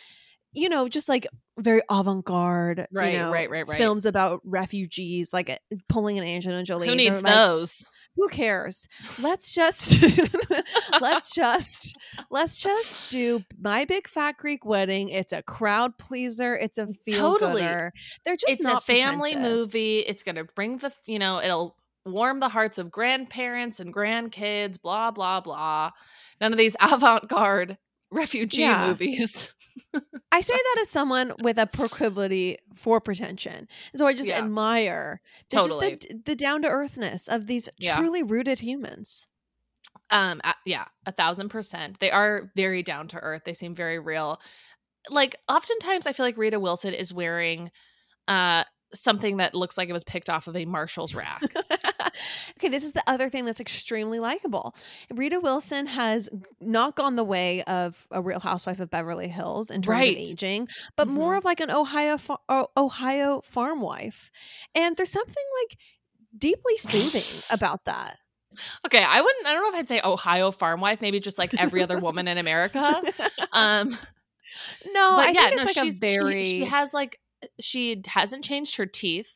you know just like very avant-garde Right, you know, right, right, right. films about refugees like uh, pulling an Angelina Jolie Who needs like, those? Who cares let's just (laughs) let's (laughs) just let's just do my big fat greek wedding it's a crowd pleaser it's a feel Totally. gooder they're just it's not a family movie. It's going to bring the, you know, it'll warm the hearts of grandparents and grandkids, blah, blah, blah. None of these (laughs) avant garde refugee Yeah. movies. (laughs) I say that as someone with a proclivity for pretension. And so I just Yeah. admire the, Totally. just the, the down to earthness of these Yeah. truly rooted humans. Um, a- yeah, a thousand percent. They are very down to earth. They seem very real. Like oftentimes, I feel like Rita Wilson is wearing uh something that looks like it was picked off of a Marshall's rack. (laughs) okay, this is the other thing that's extremely likable. Rita Wilson has not gone the way of a Real Housewife of Beverly Hills in terms Right. of aging, but more Mhm. of like an Ohio fa- Ohio farm wife. And there's something like deeply soothing (laughs) about that. okay, I wouldn't. I don't know if I'd say Ohio farm wife. Maybe just like every other woman in America. Um, (laughs) no, but I yeah, think it's no, like she's a very she, she has like she hasn't changed her teeth.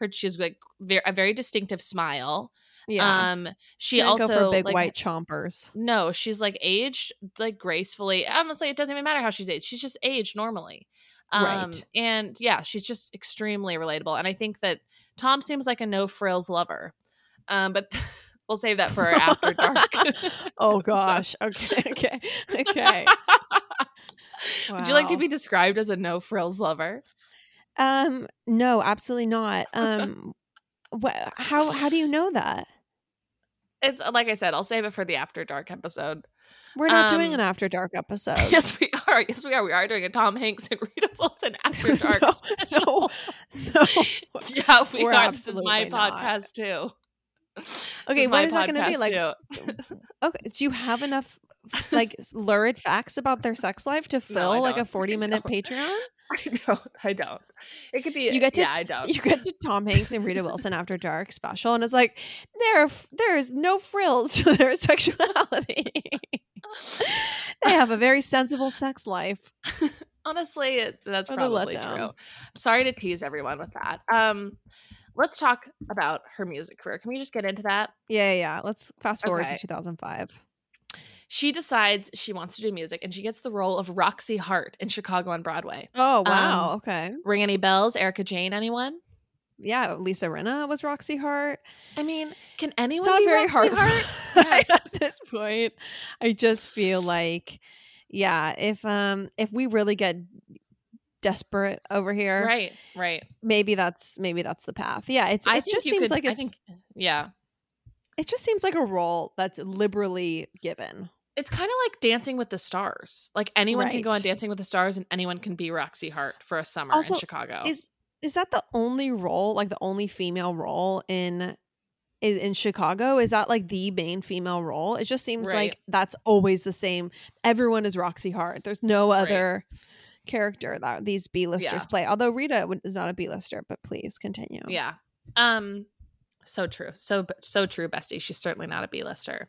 Her she's like very, a very distinctive smile. yeah. Um, she also go for big like, white chompers. No, she's like aged like gracefully. Honestly, it doesn't even matter how she's aged. She's just aged normally. Um, Right. And yeah, she's just extremely relatable. And I think that Tom seems like a no frills lover. Um, but (laughs) we'll save that for after dark. (laughs) (laughs) Oh So- gosh. Okay. Okay. Okay. Would you like to be described as a no frills lover? Um. No, absolutely not. (laughs) Um. What? How? How do you know that? It's like I said, I'll save it for the after dark episode. We're not doing Um, an after dark (laughs) episode. Yes, we are. Yes, we are. We are doing a Tom Hanks (laughs) and Rita Wilson after dark No, special. no. yeah, we We're are. This is my not. podcast too. This Okay, what is that gonna be like? Okay. Do you have enough like lurid facts about their sex life to (laughs) No, fill like a (laughs) 40 minute. (laughs) Patreon? I don't. I don't. It could be. You get to yeah, I don't. you get to Tom Hanks and Rita Wilson after dark special, and it's like there there is no frills to their sexuality. they have a very sensible sex life. Honestly, it- that's probably true. I'm sorry to tease everyone with that. Um, let's talk about her music career. Can we just get into that? Yeah, yeah. yeah. Let's fast forward Okay. to 2005. She decides she wants to do music, and she gets the role of Roxie Hart in Chicago on Broadway. Oh wow, Um, okay. Ring any bells? Erika Jayne? Anyone? Yeah, Lisa Rinna was Roxie Hart. I mean, can It's anyone not be very Roxy hard. Hart? (laughs) Yes. At this point, I just feel like, yeah, if um if we really get desperate over here, right, right. maybe that's maybe that's the path. Yeah, it's I it just seems could- like I it's think, yeah. it just seems like a role that's liberally given. It's kind of like Dancing with the Stars. Like anyone can go on Dancing with the Stars, and anyone can be Roxie Hart for a summer Also, in Chicago. Is is that the only role, like the only female role in in, in Chicago? Is that like the main female role? It just seems Right. like that's always the same. Everyone is Roxie Hart. There's no Right. other character that these B-listers Yeah. play. Although Rita is not a B-lister, but please continue. Yeah. Um so true. So so true, bestie. She's certainly not a B-lister.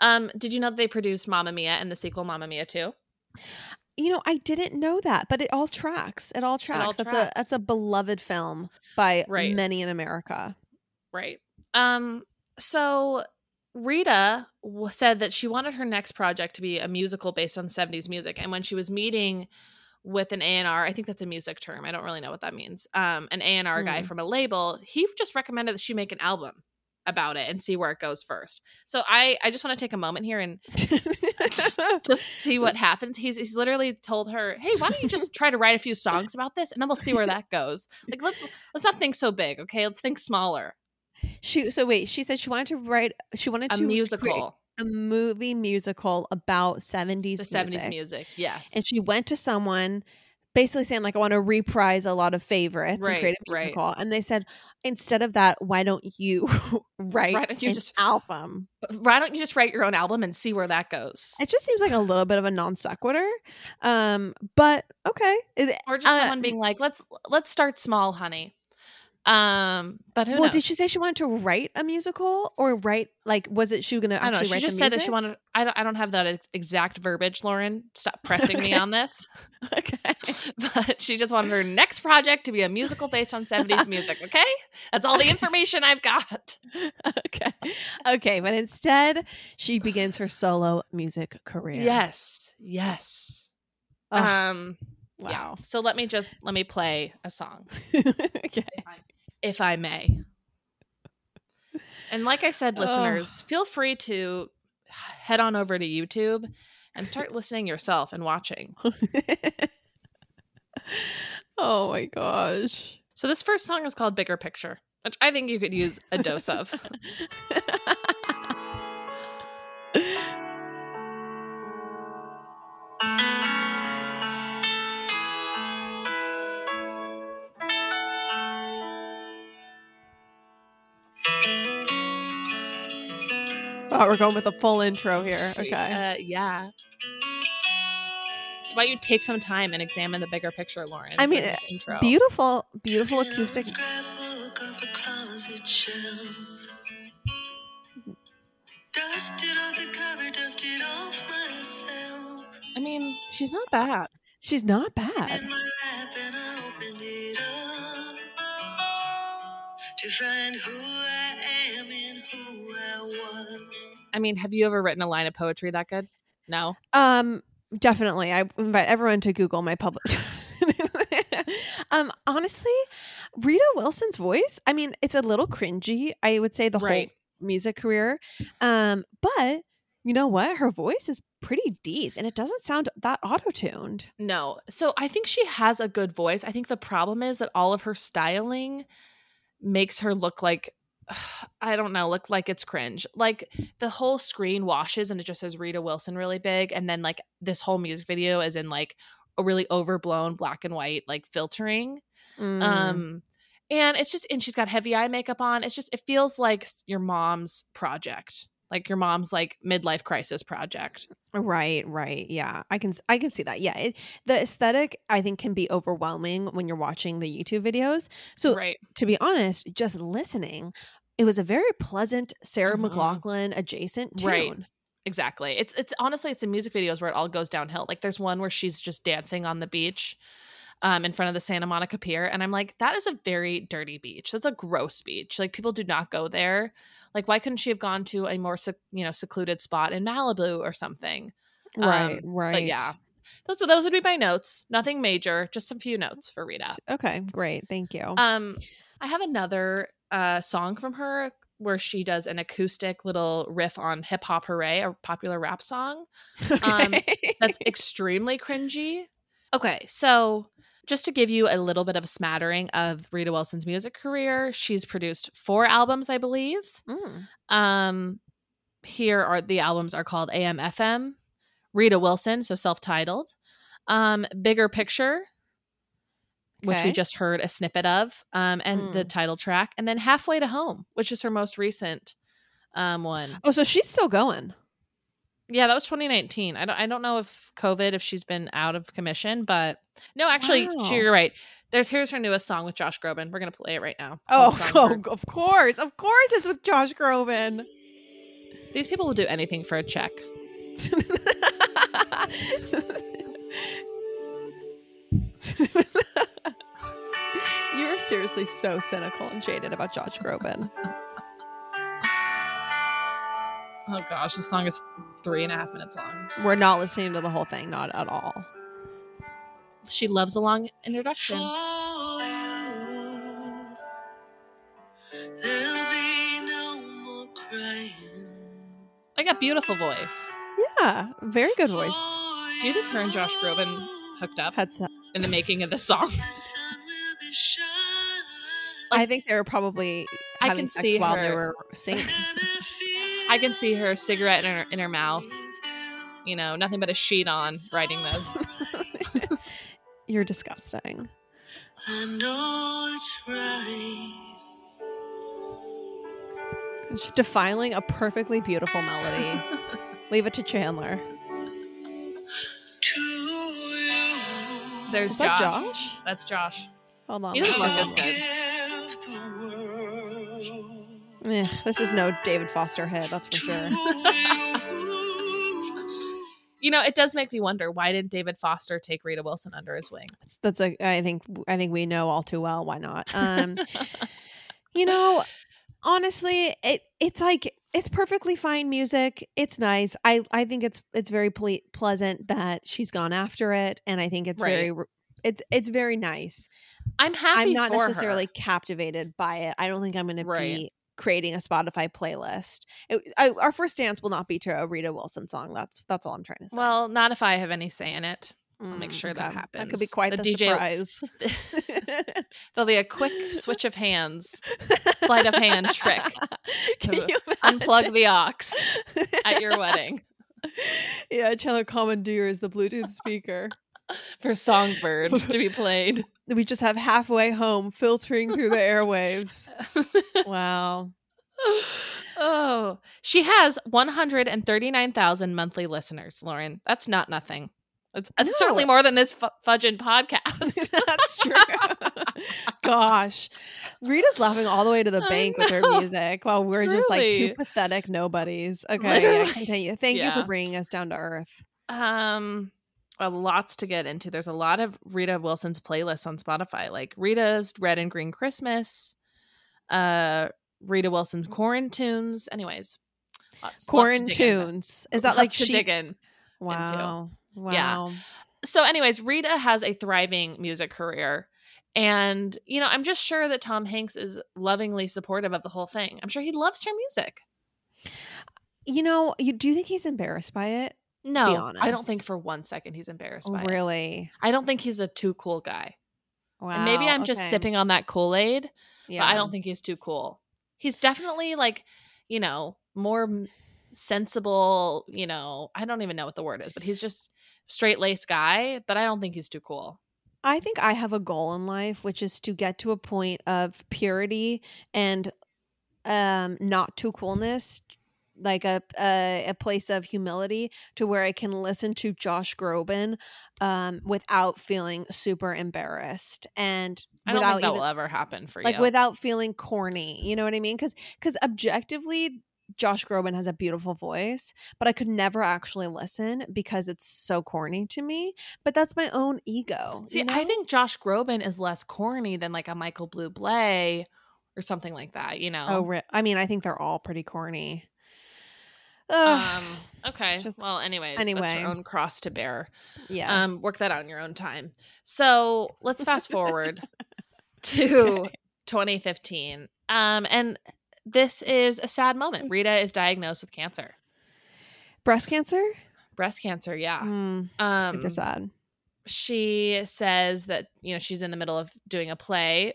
Um did you know that they produced Mamma Mia and the sequel Mamma Mia too? You know, I didn't know that, but it all tracks. It all tracks. that's tracks. a that's a beloved film by Right. many in America. Right. Um so Rita w- said that she wanted her next project to be a musical based on 70s music and when she was meeting with an A&R, I think that's a music term. I don't really know what that means. Um an A&R guy Mm. from a label, he just recommended that she make an album about it and see where it goes first. So I I just want to take a moment here and just, (laughs) (laughs) just see So- what happens. He's he's literally told her, "Hey, why don't you just try to write a few songs about this, and then we'll see where that goes." Like let's let's not think so big, okay? Let's think smaller. She so wait, she said she wanted to write she wanted A to musical, a movie musical about 70s the music. seventies music. Yes, And she went to someone basically saying like I want to reprise a lot of favorites Right, and create a right. musical. And they said instead of that, why don't you (laughs) write Why don't you an just- album? why don't you just write your own album and see where that goes, It just seems like a little bit of a non sequitur. Um, but okay. Or just uh, someone being like, "Let's let's start small, honey." Um, but who well, knows? did she say she wanted to write a musical or write like was it she gonna I don't know. She just said that she wanted. I don't. I don't have that exact verbiage, Lauren. Stop pressing me on this. (laughs) okay. (laughs) but she just wanted her next project to be a musical based on 70s music, okay? That's all the information I've got. okay. Okay, but instead she begins her solo music career. Yes. Yes. Oh, Um yeah. wow. So let me just let me play a song (laughs) okay. If I may. And like I said, Oh. listeners, feel free to head on over to YouTube and start (laughs) listening yourself and watching. (laughs) oh my gosh. So this first song is called Bigger Picture, which I think you could use a dose of. (laughs) wow, we're going with a full intro here. Okay. Uh, yeah. Why don't you take some time and examine the bigger picture, Lauren? I mean, intro. beautiful, beautiful acoustic. Scrapbook of a closet shelf. Dusted off the cover, dusted off myself. I mean, she's not bad. She's not bad. In my lap, and I opened it up to find who I am and who I was. I mean, have you ever written a line of poetry that good? No. Um, definitely. I invite everyone to Google my public. (laughs) um, honestly, Rita Wilson's voice. I mean, it's a little cringy. I would say the Right. whole music career. Um, but you know what? Her voice is pretty decent and it doesn't sound that auto-tuned. No. So I think she has a good voice. I think the problem is that all of her styling makes her look like (sighs) I don't know, look like it's cringe. Like the whole screen washes and it just says Rita Wilson really big and then like this whole music video is in like a really overblown black and white like filtering. Mm. Um and it's just and she's got heavy eye makeup on. It's just it feels like your mom's project. Like your mom's like midlife crisis project. Right, right. Yeah. I can I can see that. Yeah. It, the aesthetic I think can be overwhelming when you're watching the YouTube videos. So right. to be honest, just listening, it was a very pleasant Sarah Mhm. McLachlan adjacent tune. Right. Exactly. It's it's honestly it's in music videos where it all goes downhill. Like there's one where she's just dancing on the beach um in front of the Santa Monica Pier and I'm like that is a very dirty beach. That's a gross beach. Like people do not go there. Like why couldn't she have gone to a more sec- you know secluded spot in Malibu or something? Right, Um, right. But yeah. Those those would be my notes. Nothing major, just some few notes for Rita. Okay, great. Thank you. Um, I have another uh, song from her where she does an acoustic little riff on "Hip Hop Hooray," a popular rap song (laughs) um, that's extremely cringy. Okay, so just to give you a little bit of a smattering of Rita Wilson's music career, she's produced four albums, I believe. Mm. Um, here are the albums are called AM/FM, Rita Wilson, so self-titled, um, Bigger Picture, which we just heard a snippet of, um, and the Mm. title track, and then Halfway to Home, which is her most recent um, one. Oh, so she's still going. Yeah, that was 2019. I don't I don't know if COVID if she's been out of commission, but no, actually, Wow. she, you're right. There's here's her newest song with Josh Groban. We're gonna play it right now. Oh, oh, of course. Of course it's with Josh Groban. These people will do anything for a check. (laughs) You're seriously so cynical and jaded about Josh Groban. Oh gosh, this song is three and a half minutes long. We're not listening to the whole thing, not at all. She loves a long introduction. For you, no. Like a beautiful voice. Yeah, very good voice. Do you think her and Josh Groban hooked up Had some- in the making of this song? (laughs) I think they were probably I having can sex see while they her. were singing. I can see her cigarette in her in her mouth. you. You know, nothing but a sheet on writing this. (laughs) You're disgusting. I know it's right. She's defiling a perfectly beautiful melody. (laughs) Leave it to Chandler. To you. There's Is that Josh. Josh? That's Josh. Hold on. He doesn't look as good. Give the world Eh, this is no David Foster hit, that's for sure. you. Know, it does make me wonder why didn't David Foster take Rita Wilson under his wing? That's, that's a, I think I think we know all too well why not. Um, you know, honestly, it it's like it's perfectly fine music. It's nice. I I think it's it's very ple- pleasant that she's gone after it, and I think it's very it's it's very nice. I'm happy. I'm not necessarily her. captivated by it. I don't think I'm going to be creating a Spotify playlist. It, I, our first dance will not be to a Rita Wilson song. That's that's all I'm trying to say. Well, not if I have any say in it. I'll make Mm, sure that happens. That could be quite The the, DJ surprise. (laughs) There'll be a quick switch of hands, sleight of hand trick. (laughs) Unplug the aux imagine? at your wedding (laughs) yeah, Chandler is the Bluetooth speaker. for Songbird to be played. We just have halfway home filtering through the airwaves. (laughs) Wow. oh, she has 139,000 monthly listeners, Lauren. That's not nothing. It's, No. certainly more than this fu- fudging podcast. (laughs) That's true. (laughs) Gosh. Rita's laughing all the way to the bank with her music while we're just like two pathetic nobodies. Okay, yeah, continue. Thank you for bringing us down to earth. um, well, lots to get into. There's a lot of Rita Wilson's playlists on Spotify, like Rita's Red and Green Christmas, uh, Rita Wilson's Quarantunes. Anyways, lots, lots into. Quarantunes. Is that like Lots to she? dig in? Wow. Wow. Yeah. so anyways rita has a thriving music career and you know i'm just sure that tom hanks is lovingly supportive of the whole thing i'm sure he loves her music You know, you do you think he's embarrassed by it? No, I don't think for one second he's embarrassed by it. Really? I don't think he's a too cool guy. Wow. and maybe I'm just okay. sipping on that Kool Aid, Yeah. but I don't think he's too cool. He's definitely like, you know, more sensible. You know, I don't even know what the word is, but he's just straight laced guy. But I don't think he's too cool. I think I have a goal in life, which is to get to a point of purity and um not too coolness, like a, a a place of humility to where I can listen to Josh Groban um without feeling super embarrassed and I don't think that even, will ever happen for like you. Like without feeling corny. You know what I mean? Because because objectively. Josh Groban has a beautiful voice, but I could never actually listen because it's so corny to me. But that's my own ego. See, you I think Josh Groban is less corny than like a Michael Bublé or something like that. You know. Oh, I mean, I think they're all pretty corny. Um. Okay. just- well, anyways, that's anyway. your own cross to bear. yes. Um. Work that out in your own time. So let's fast forward (laughs) to 2015. Um. And this is a sad moment. Rita is diagnosed with cancer, Breast cancer. breast cancer. Yeah. Mm, Um. super sad. she says that you know she's in the middle of doing a play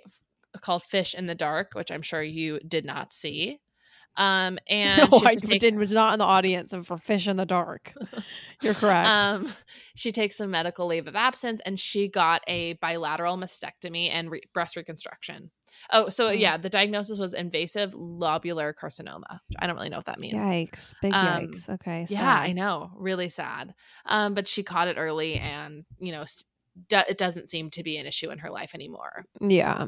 called Fish in the Dark, which I'm sure you did not see. Um, (laughs) and no, she I take- did, was not in the audience and for Fish in the Dark. (laughs) You're correct. Um, she takes some medical leave of absence, and she got a bilateral mastectomy and re- breast reconstruction. Oh, so Mm. yeah, the diagnosis was invasive lobular carcinoma. Which I don't really know what that means. yikes! Big um, yikes. Okay. Yeah. I know. Really sad. Um, but she caught it early, and you know, do- it doesn't seem to be an issue in her life anymore. Yeah.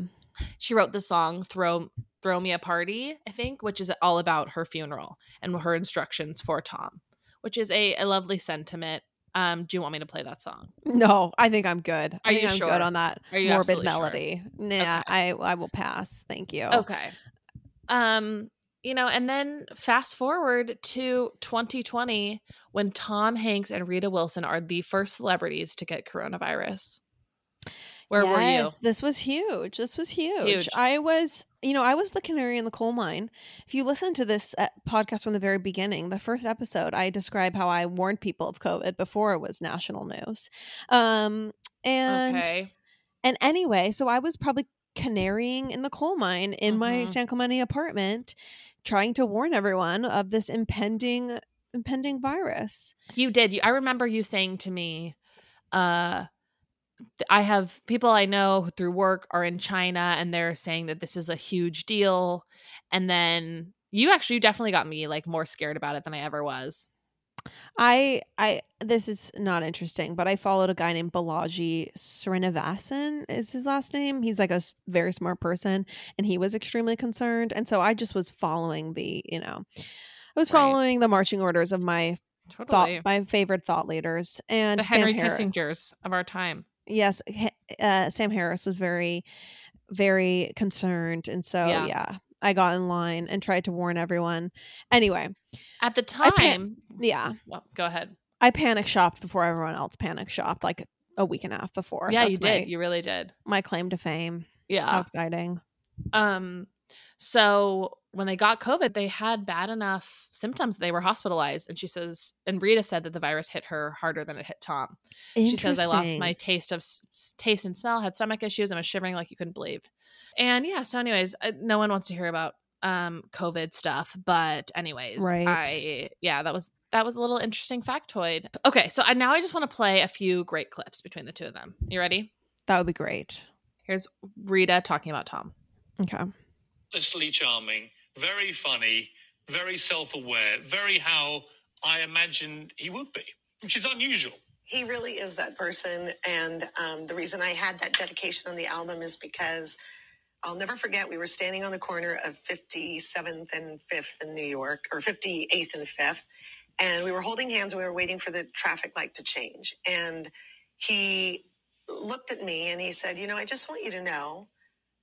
She wrote the song throw throw me a party i think which is all about her funeral and her instructions for tom which is a, a lovely sentiment um do you want me to play that song No, I think I'm good. I Are think you I'm sure? good on that morbid absolutely sure? melody. Nah, I I will pass. Thank you. okay um you know and then fast forward to 2020 when tom hanks and rita wilson are the first celebrities to get coronavirus where were you Yes, This was huge. This was huge. Huge. I was, you know, I was the canary in the coal mine. If you listen to this uh, podcast from the very beginning, the first episode, I describe how I warned people of COVID before it was national news. Um, and okay and anyway, so I was probably canarying in the coal mine in my Mhm. San Clemente apartment, trying to warn everyone of this impending impending virus. You did. You, I remember you saying to me, uh, I have people I know through work are in China and they're saying that this is a huge deal. And then you actually you definitely got me like more scared about it than I ever was. I I this is not interesting, but I followed a guy named Balaji Srinivasan is his last name. He's like a very smart person and he was extremely concerned and so I just was following the, you know, I was Right. following the marching orders of my Totally. thought my favorite thought leaders and the Sam Henry Harris- Kissingers of our time. Yes, uh, Sam Harris was very very concerned and so Yeah. yeah. I got in line and tried to warn everyone. Anyway, At the time, yeah. well, go ahead. I panic shopped before everyone else panic shopped, like a week and a half before. Yeah, That's you did. You really did. my claim to fame. How Yeah. exciting! Um. So when they got COVID, they had bad enough symptoms. They were hospitalized, and she says, and Rita said that the virus hit her harder than it hit Tom. She says, I lost my taste of taste and smell, had stomach issues, and was shivering like you couldn't believe. And yeah, so anyways, uh, no one wants to hear about um COVID stuff, but anyways, Right. I yeah, that was that was a little interesting factoid. Okay, so I, now I just want to play a few great clips between the two of them. You ready? That would be great. Here's Rita talking about Tom. Okay. Endlessly charming, very funny, very self aware, very how I imagined he would be, which is unusual. He really is that person. And um, the reason I had that dedication on the album is because I'll never forget we were standing on the corner of 57th and 5th in New York, or 58th and 5th. And we were holding hands and we were waiting for the traffic light to change. And he looked at me and he said, You know, I just want you to know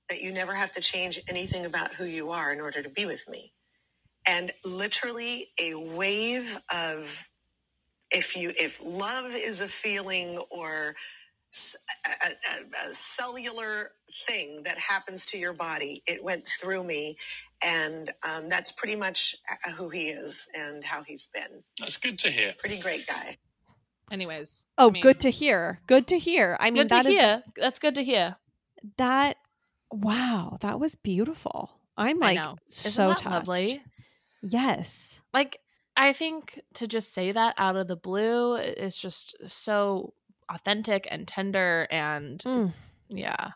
that you never have to change anything about who you are in order to be with me. And literally a wave of if you if love is a feeling or s- a, a- a cellular thing that happens to your body it went through me and um, that's pretty much uh, who he is and how he's been That's good to hear. pretty great guy Anyways. Oh, I mean, good to hear. Good to hear. I mean, good to that is hear. That's good to hear. that. Wow, that was beautiful. I'm like. Isn't so that touched. lovely? Yes. Like I think to just say that out of the blue is just so authentic and tender and Mm. yeah.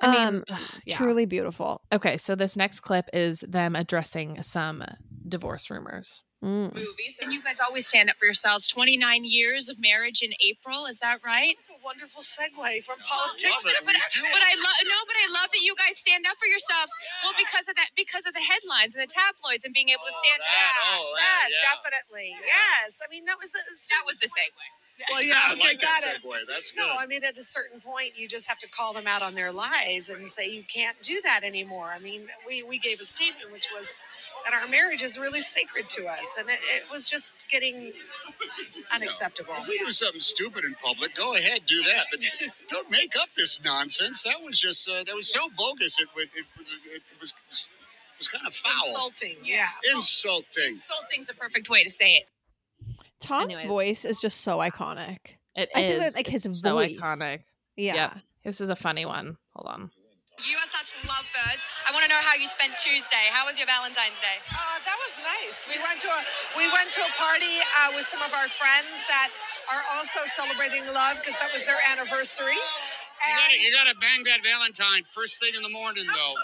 I mean, Um, ugh, yeah. Truly beautiful. Okay, so this next clip is them addressing some divorce rumors. Mm. movies. And you guys always stand up for yourselves. 29 years of marriage in April, is that right? It's a wonderful segue from politics. politics. But, but, but I love no, but I love that you guys stand up for yourselves. Well, because of that, because of the headlines and the tabloids and being able to stand Yeah, up. that, definitely. Yes. I mean, that was the, That was the segue. Well, (laughs) yeah, I okay, like got that it. segue. That's good. No, I mean, at a certain point, you just have to call them out on their lies and say you can't do that anymore. I mean, we, we gave a statement which was that our marriage is really sacred to us, and it, it was just getting unacceptable. If we do something stupid in public, go ahead, do that. But (laughs) don't make up this nonsense. That was just uh, that was so bogus. It, wa- it was it was it was kind of foul, Insulting, Yeah. yeah. insulting. Insulting's the perfect way to say it. Tom's Anyways. voice is just so iconic. It I think is that, like, his it's so voice. iconic. Yeah. Yep. This is a funny one. Hold on. You are such lovebirds. I want to know how you spent Tuesday. How was your Valentine's Day? Uh, that was nice. We went to a we went to a party uh, with some of our friends that are also celebrating love because that was their anniversary. You gotta, you gotta bang that Valentine first thing in the morning, though.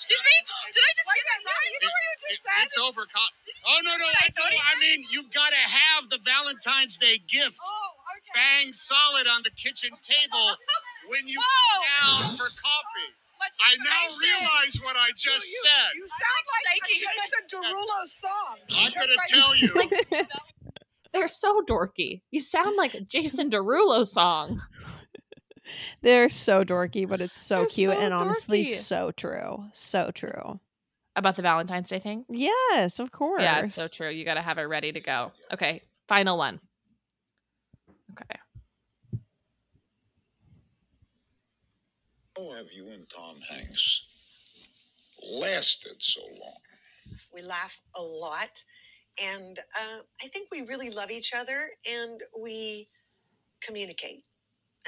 Excuse me? Did I just Wait, get that no, you know what you just It- said? it's over. Co- Oh no, no, I, no, I mean you've got to have the Valentine's Day gift. Oh, okay. Bang solid on the kitchen (laughs) table when you Whoa. sit down for coffee. Much I now realize what I just you, said. You sound like a Jason (laughs) Derulo song. I'm gonna tell you. (laughs) They're so dorky. You sound like a Jason Derulo song. (laughs) They're so dorky, but it's so They're cute so and honestly so true. So true. About the Valentine's Day thing? Yes, of course. Yeah, it's so true. You got to have it ready to go. Okay, final one. Okay. How have you and Tom Hanks lasted so long? We laugh a lot, and uh, I think we really love each other, and we communicate.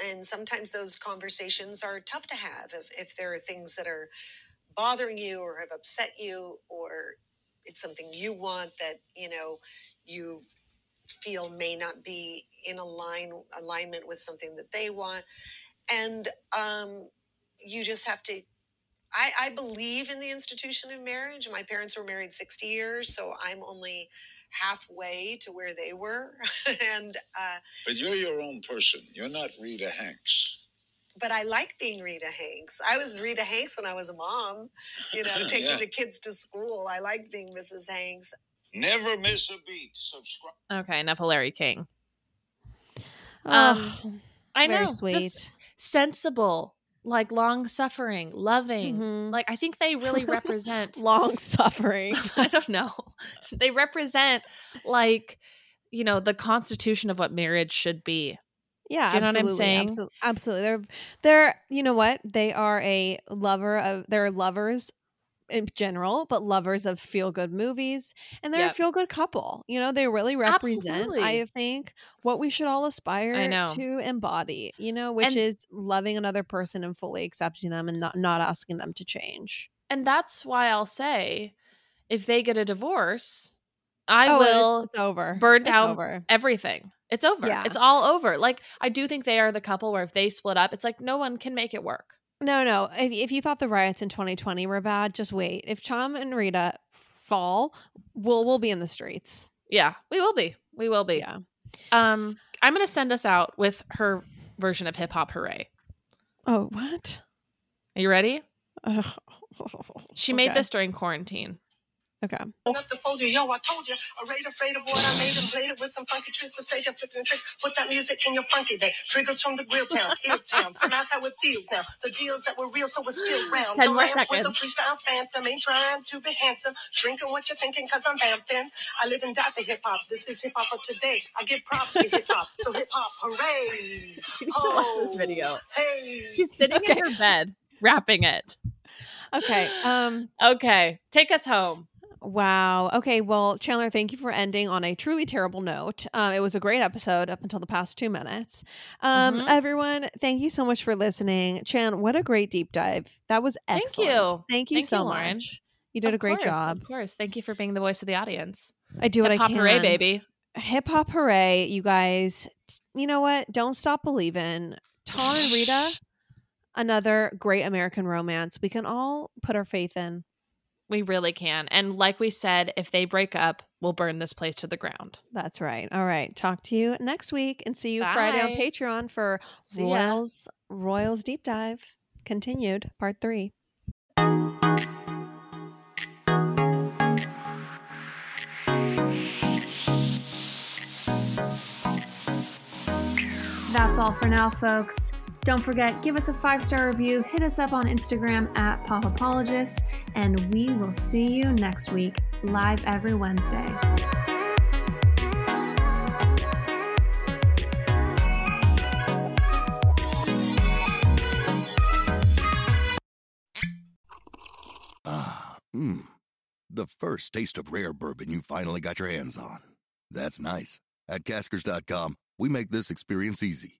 And sometimes those conversations are tough to have if, if there are things that are bothering you or have upset you, or it's something you want that you know you feel may not be in align alignment with something that they want, and um, you just have to I, I believe in the institution of marriage. My parents were married 60 years, so I'm only halfway to where they were. (laughs) and uh, But you're your own person. You're not Rita Hanks. but I like being Rita Hanks. I was Rita Hanks when I was a mom, you know, (laughs) taking Yeah. the kids to school. I like being Mrs. Hanks. Never miss a beat. Subscribe. Okay, enough of Larry King. Oh, I very know. sweet. just sensible, like long suffering, loving. Mhm. Like I think they really represent (laughs) Long suffering. (laughs) I don't know. (laughs) They represent like you know the constitution of what marriage should be. Yeah, Do you know what I'm saying? absolu- Absolutely. They're they're you know what? They are a lover of they're lovers in general, but lovers of feel good movies and they're Yep. a feel good couple. You know, they really represent Absolutely. I think what we should all aspire to embody, you know, which And- is loving another person and fully accepting them and not not asking them to change. And that's why I'll say if they get a divorce, I Oh, and it's- will it's, over. burn It's down over. everything. It's over. Yeah. It's all over. Like I do think they are the couple where if they split up, it's like no one can make it work. No, no. If, if you thought the riots in 2020 were bad, just wait. If Tom and Rita fall, we'll we'll be in the streets. Yeah, we will be. We will be. Yeah. Um, I'm gonna send us out with her version of Hip Hop Hooray. Oh, what? Are you ready? Ugh. (laughs) She made this during quarantine. Okay. Enough to fold you, yo, I told you. Afraid, afraid of what I made and played it with some funky twists of sage and flipped and trick. Put that music in your funky day. Triggers from the grill town, ill town. So that's how it feels now. The deals that were real, so we're still round. Ten the more lamp with seconds. the freestyle phantom ain't trying to be handsome. Drinking what you're thinking, cause I'm vamping. I live and die for hip hop. This is hip hop of today. I give props to hip hop. So hip hop, hooray. You need to watch this video. Hey. She's sitting Okay. in her bed, wrapping it. Okay. Um Okay, take us home. Wow. Okay. Well, Chandler, thank you for ending on a truly terrible note. Um, it was a great episode up until the past two minutes. Um, Mhm. Everyone, thank you so much for listening. Chan, what a great deep dive. That was Thank excellent. you. Thank you Thank you, so Lauren. much. You did Of a great course, job. Of course. Thank you for being the voice of the audience. I do what I can. Hip I hop can. hooray, baby. Hip hop hooray, you guys. You know what? Don't stop believing. Tom and Rita, another great American romance we can all put our faith in. We really can. And like we said, if they break up, we'll burn this place to the ground. That's right. All right. Talk to you next week and see you Friday on Patreon for See ya. Royals Royals Deep Dive. Continued, part three. That's all for now, folks. Don't forget, give us a five star review, hit us up on Instagram at Pop Apologists, and we will see you next week, live every Wednesday. Mmm. The first taste of rare bourbon you finally got your hands on. That's nice. At Caskers.com, we make this experience easy.